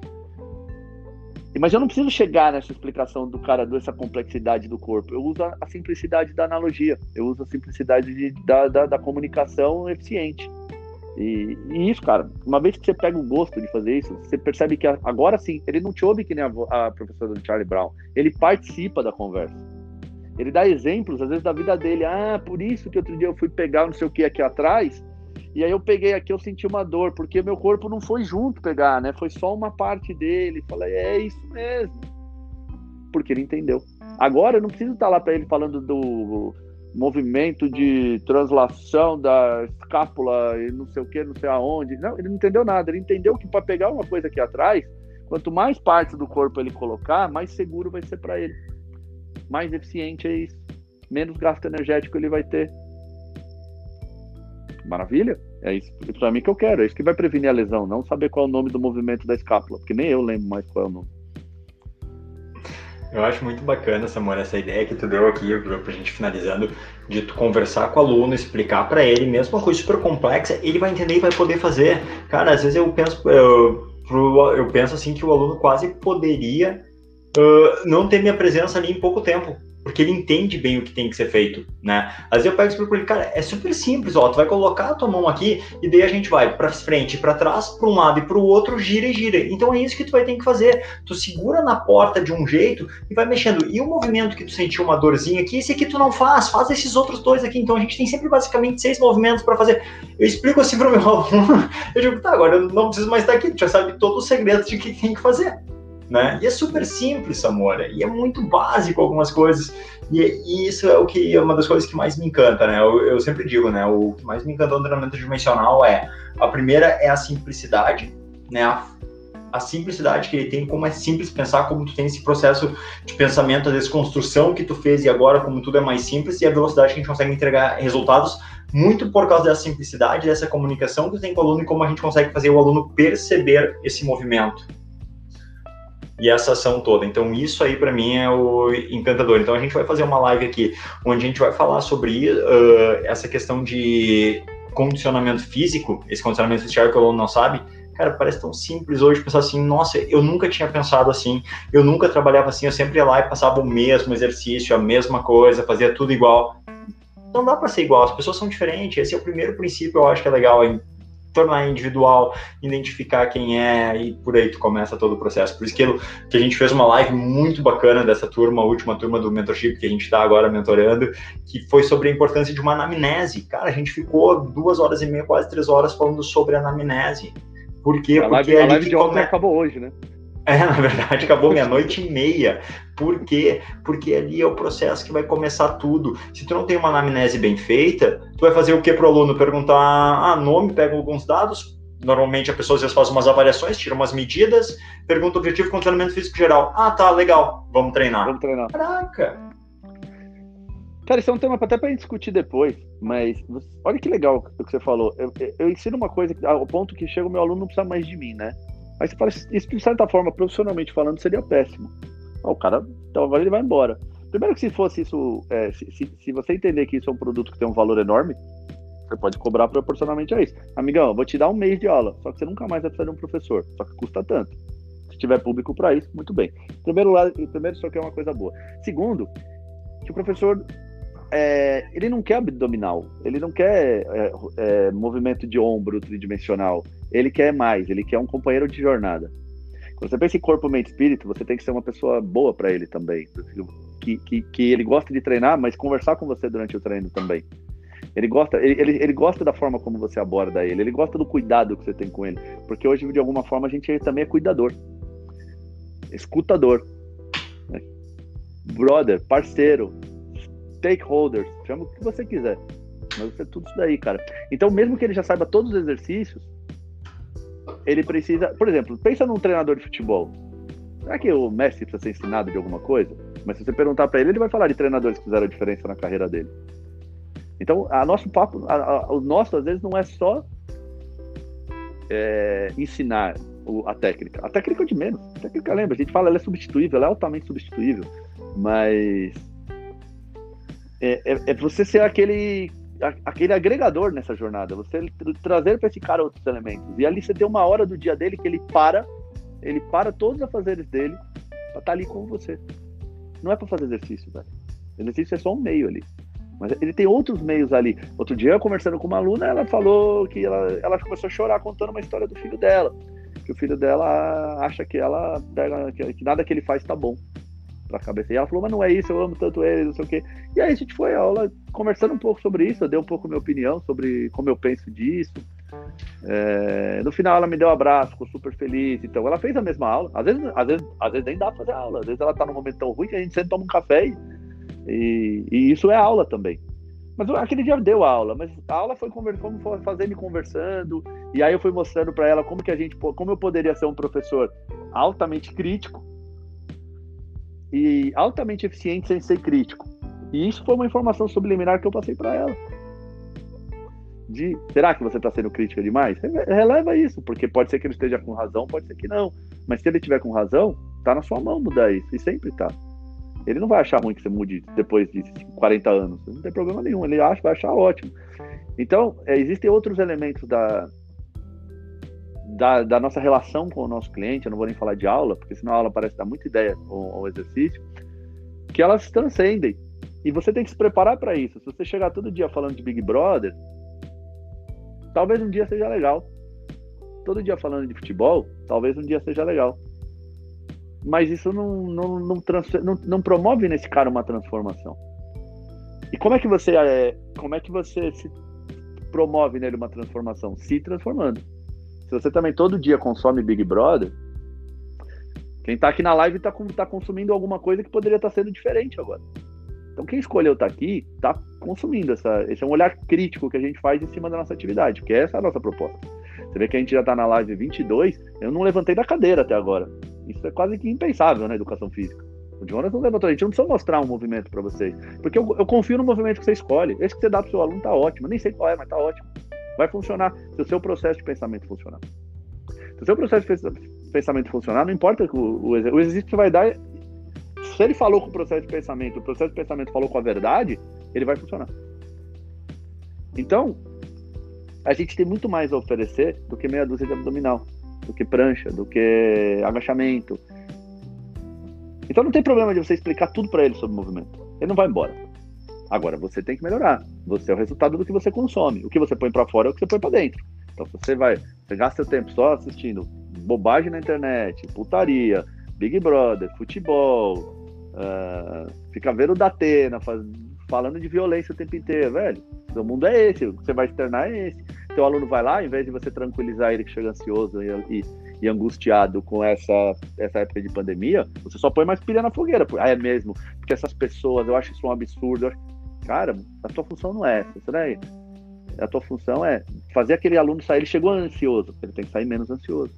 mas eu não preciso chegar nessa explicação do cara dessa complexidade do corpo. Eu uso a simplicidade da analogia. Eu uso a simplicidade de, da, da, da, comunicação eficiente. E, e, isso, cara, uma vez que você pega o gosto de fazer isso, você percebe que agora sim, ele não te ouve que nem a, a professora do Charlie Brown. Ele participa da conversa. Ele dá exemplos, às vezes, da vida dele. Ah, por isso que outro dia eu fui pegar não sei o que aqui atrás e aí eu peguei aqui, eu senti uma dor, porque meu corpo não foi junto pegar, né? Foi só uma parte dele. Falei, é isso mesmo. Porque ele entendeu. Agora eu não preciso estar lá para ele falando do movimento de translação da escápula e não sei o que, não sei aonde. Não, ele não entendeu nada. Ele entendeu que para pegar uma coisa aqui atrás, quanto mais partes do corpo ele colocar, mais seguro vai ser para ele. Mais eficiente é isso. Menos gasto energético ele vai ter Maravilha? É isso para mim que eu quero. É isso que vai prevenir a lesão, não saber qual é o nome do movimento da escápula, porque nem eu lembro mais qual é o nome. Eu acho muito bacana, Samuel, essa ideia que tu deu aqui, pra gente finalizando, de tu conversar com o aluno, explicar para ele, mesmo uma coisa super complexa, ele vai entender e vai poder fazer. Cara, às vezes eu penso, eu, eu penso assim que o aluno quase poderia uh, não ter minha presença ali em pouco tempo porque ele entende bem o que tem que ser feito, né? Às vezes eu pego e explico ele, cara, é super simples, ó, tu vai colocar a tua mão aqui e daí a gente vai para frente, para trás, para um lado e para o outro, gira e gira. Então é isso que tu vai ter que fazer. Tu segura na porta de um jeito e vai mexendo. E o movimento que tu sentiu uma dorzinha aqui, esse aqui tu não faz, faz esses outros dois aqui. Então a gente tem sempre basicamente seis movimentos para fazer. Eu explico assim pro meu aluno, eu digo, tá, agora eu não preciso mais estar aqui, tu já sabe todos os segredos de que tem que fazer né? E é super simples, Samora, e é muito básico algumas coisas, e, e, isso é o que é uma das coisas que mais me encanta, né? Eu, eu sempre digo, né? O que mais me encanta no treinamento dimensional é a primeira é a simplicidade, né? A, a simplicidade que ele tem, como é simples pensar, como tu tem esse processo de pensamento, a desconstrução que tu fez e agora como tudo é mais simples e a velocidade que a gente consegue entregar resultados muito por causa dessa simplicidade, dessa comunicação que tu tem com o aluno e como a gente consegue fazer o aluno perceber esse movimento e essa ação toda. Então, isso aí para mim é o encantador. Então, a gente vai fazer uma live aqui onde a gente vai falar sobre uh, essa questão de condicionamento físico, esse condicionamento físico que o aluno não sabe. Cara, parece tão simples hoje pensar assim, nossa, eu nunca tinha pensado assim, eu nunca trabalhava assim, eu sempre ia lá e passava o mesmo exercício, a mesma coisa, fazia tudo igual. Não dá para ser igual, as pessoas são diferentes. Esse é o primeiro princípio, eu acho que é legal tornar individual, identificar quem é e por aí tu começa todo o processo. Por isso que, que a gente fez uma live muito bacana dessa turma, a última turma do mentorship que a gente está agora mentorando, que foi sobre a importância de uma anamnese. Cara, a gente ficou duas horas e meia, quase três horas falando sobre anamnese. Por quê? A live, Porque a live de ontem come... acabou hoje, né? É, na verdade, acabou meia-noite e meia. Por quê? Porque ali é o processo que vai começar tudo. Se tu não tem uma anamnese bem feita, tu vai fazer o que pro aluno? Perguntar, ah, nome, pega alguns dados. Normalmente a pessoa às vezes faz umas avaliações, tira umas medidas, pergunta o objetivo com treinamento físico geral. Ah, tá, legal, vamos treinar. Vamos treinar. Caraca! Cara, isso é um tema até pra gente discutir depois, mas olha que legal o que você falou. Eu, eu ensino uma coisa, ao ponto que chega o meu aluno não precisa mais de mim, né? Aí você fala, isso de certa forma, profissionalmente falando, seria péssimo. o cara, então agora ele vai embora. Primeiro que se fosse isso, é, se, se, se, você entender que isso é um produto que tem um valor enorme, você pode cobrar proporcionalmente a isso. Amigão, eu vou te dar um mês de aula, só que você nunca mais vai precisar de um professor, só que custa tanto. Se tiver público para isso, muito bem. Primeiro, primeiro, isso aqui é uma coisa boa. Segundo, que o professor é, ele não quer abdominal, ele não quer é, é, movimento de ombro tridimensional, ele quer mais, ele quer um companheiro de jornada. Quando você pensa em corpo, mente espírito, você tem que ser uma pessoa boa para ele também, que, que, que ele gosta de treinar, mas conversar com você durante o treino também. Ele gosta, ele, ele, ele, gosta da forma como você aborda ele, ele gosta do cuidado que você tem com ele, porque hoje, de alguma forma, a gente também é cuidador, escutador, né? brother, parceiro, stakeholders, chama o que você quiser. Mas é tudo isso daí, cara. Então, mesmo que ele já saiba todos os exercícios, ele precisa. Por exemplo, pensa num treinador de futebol. Será que o Messi precisa ser ensinado de alguma coisa? Mas se você perguntar para ele, ele vai falar de treinadores que fizeram a diferença na carreira dele. Então, a nosso papo, a, a, o nosso às vezes não é só é, ensinar o, a técnica. A técnica é de menos. A técnica, lembra, a gente fala, ela é substituível, ela é altamente substituível. Mas é, é, é você ser aquele aquele agregador nessa jornada, você trazer para esse cara outros elementos. E ali você tem uma hora do dia dele que ele para, ele para todos os afazeres dele para estar tá ali com você. Não é para fazer exercício, velho. Exercício é só um meio ali. Mas ele tem outros meios ali. Outro dia, eu conversando com uma aluna, ela falou que ela, ela começou a chorar contando uma história do filho dela. Que o filho dela acha que ela que nada que ele faz tá bom pra cabeça. E ela falou, mas não é isso, eu amo tanto ele, não sei o quê. E aí a gente foi aula conversando um pouco sobre isso, eu dei um pouco minha opinião sobre como eu penso disso. É, no final ela me deu um abraço, ficou super feliz. Então ela fez a mesma aula. Às vezes, às vezes, às vezes nem dá pra fazer aula. Às vezes ela tá num momento tão ruim que a gente senta toma um café e, e, e isso é aula também. Mas aquele dia deu aula, mas a aula foi foi fazer me conversando, e aí eu fui mostrando para ela como que a gente, como eu poderia ser um professor altamente crítico, e altamente eficiente sem ser crítico. E isso foi uma informação subliminar que eu passei para ela. De, será que você está sendo crítica demais? Releva isso, porque pode ser que ele esteja com razão, pode ser que não. Mas se ele tiver com razão, tá na sua mão mudar isso, e sempre tá. Ele não vai achar ruim que você mude depois de 40 anos, não tem problema nenhum, ele acha, vai achar ótimo. Então, é, existem outros elementos da, da, da, nossa relação com o nosso cliente, eu não vou nem falar de aula, porque senão a aula parece dar muita ideia ao, exercício, que elas transcendem. E você tem que se preparar para isso. Se você chegar todo dia falando de Big Brother, talvez um dia seja legal. Todo dia falando de futebol, talvez um dia seja legal. Mas isso não, não, não, não, não promove nesse cara uma transformação. E como é que você é, como é que você se promove nele uma transformação? Se transformando. Se você também todo dia consome Big Brother, quem tá aqui na live tá, tá consumindo alguma coisa que poderia estar tá sendo diferente agora. Então quem escolheu estar tá aqui tá consumindo essa, esse é um olhar crítico que a gente faz em cima da nossa atividade, porque essa é a nossa proposta. Você vê que a gente já tá na live 22, eu não levantei da cadeira até agora. Isso é quase que impensável na educação física. O Jonas não levantou, a gente não precisa mostrar um movimento para vocês, porque eu, eu, confio no movimento que você escolhe. Esse que você dá pro seu aluno tá ótimo, nem sei qual é, mas tá ótimo. Vai funcionar se o seu processo de pensamento funcionar. Se o seu processo de pensamento funcionar, não importa o, o, o exercício vai dar. Se ele falou com o processo de pensamento, o processo de pensamento falou com a verdade, ele vai funcionar. Então, a gente tem muito mais a oferecer do que meia dúzia de abdominal, do que prancha, do que agachamento. Então não tem problema de você explicar tudo para ele sobre o movimento. Ele não vai embora. Agora, você tem que melhorar. Você é o resultado do que você consome. O que você põe para fora é o que você põe para dentro. Então você vai, você gasta seu tempo só assistindo bobagem na internet, putaria, Big Brother, futebol, uh, fica vendo o Datena, faz, falando de violência o tempo inteiro, velho. O mundo é esse, o que você vai externar é esse. O aluno vai lá, em vez de você tranquilizar ele que chega ansioso e, e, e, angustiado com essa, essa época de pandemia, você só põe mais pilha na fogueira. Ah, é mesmo, porque essas pessoas, eu acho isso um absurdo. Acho... Cara, a tua função não é essa, isso. A tua função é fazer aquele aluno sair, ele chegou ansioso, ele tem que sair menos ansioso.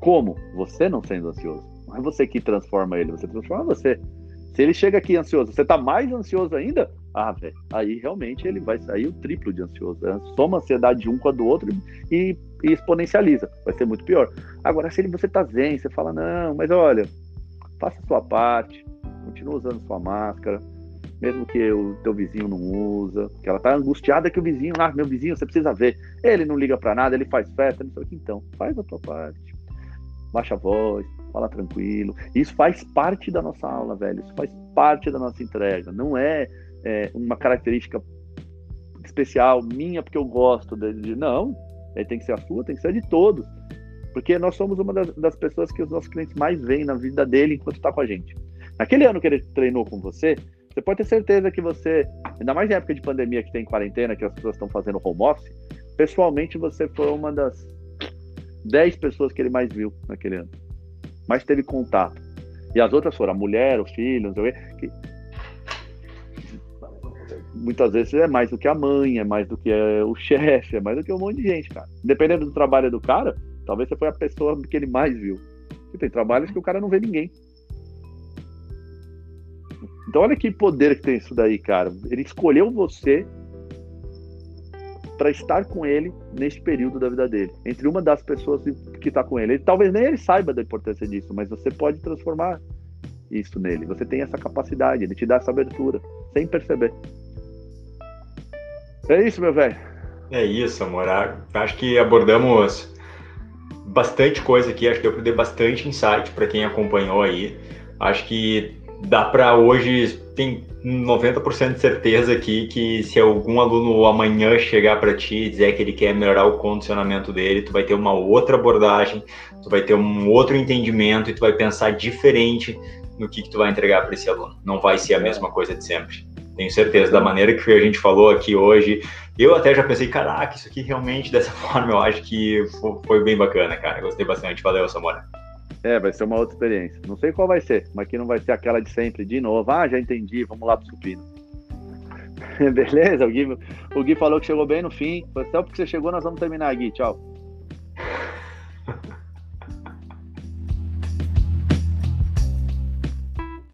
Como? Você não sendo ansioso. Não é você que transforma ele, você transforma você. Se ele chega aqui ansioso, você tá mais ansioso ainda? Ah, velho, aí realmente ele vai sair o triplo de ansioso. Né? Soma a ansiedade de um com a do outro e, e, exponencializa. Vai ser muito pior. Agora, se ele, você tá zen, você fala, não, mas olha, faça a sua parte, continua usando sua máscara, mesmo que o teu vizinho não usa, que ela tá angustiada que o vizinho, ah, meu vizinho, você precisa ver. Ele não liga para nada, ele faz festa, não sei o que. Então, faz a tua parte baixa a voz, fala tranquilo. Isso faz parte da nossa aula, velho. Isso faz parte da nossa entrega. Não é, é uma característica especial minha porque eu gosto de. Não. É, tem que ser a sua, tem que ser de todos. Porque nós somos uma das, das pessoas que os nossos clientes mais veem na vida dele enquanto está com a gente. Naquele ano que ele treinou com você, você pode ter certeza que você, ainda mais em época de pandemia que tem quarentena, que as pessoas estão fazendo home office, pessoalmente você foi uma das 10 pessoas que ele mais viu naquele ano. Mais teve contato. E as outras foram a mulher, o filho, não sei o. Que... Muitas vezes é mais do que a mãe, é mais do que o chefe, é mais do que um monte de gente, cara. Dependendo do trabalho do cara, talvez você foi a pessoa que ele mais viu. E tem trabalhos que o cara não vê ninguém. Então olha que poder que tem isso daí, cara. Ele escolheu você para estar com ele neste período da vida dele, entre uma das pessoas que está com ele. ele. Talvez nem ele saiba da importância disso, mas você pode transformar isso nele. Você tem essa capacidade, ele te dá essa abertura, sem perceber. É isso, meu velho. É isso, amor. Acho que abordamos bastante coisa aqui, acho que eu pude bastante insight para quem acompanhou aí. Acho que dá para hoje, tem 90% de certeza aqui que se algum aluno amanhã chegar para ti e dizer que ele quer melhorar o condicionamento dele, tu vai ter uma outra abordagem, tu vai ter um outro entendimento e tu vai pensar diferente no que, que tu vai entregar para esse aluno. Não vai ser a mesma coisa de sempre. Tenho certeza, da maneira que a gente falou aqui hoje, eu até já pensei, caraca, isso aqui realmente dessa forma eu acho que foi bem bacana, cara. Gostei bastante. Valeu, Samora. É, vai ser uma outra experiência. Não sei qual vai ser, mas que não vai ser aquela de sempre, de novo. Ah, já entendi, vamos lá pro supino. Beleza? O Gui, o Gui falou que chegou bem no fim. Foi só porque você chegou, nós vamos terminar, Gui. Tchau.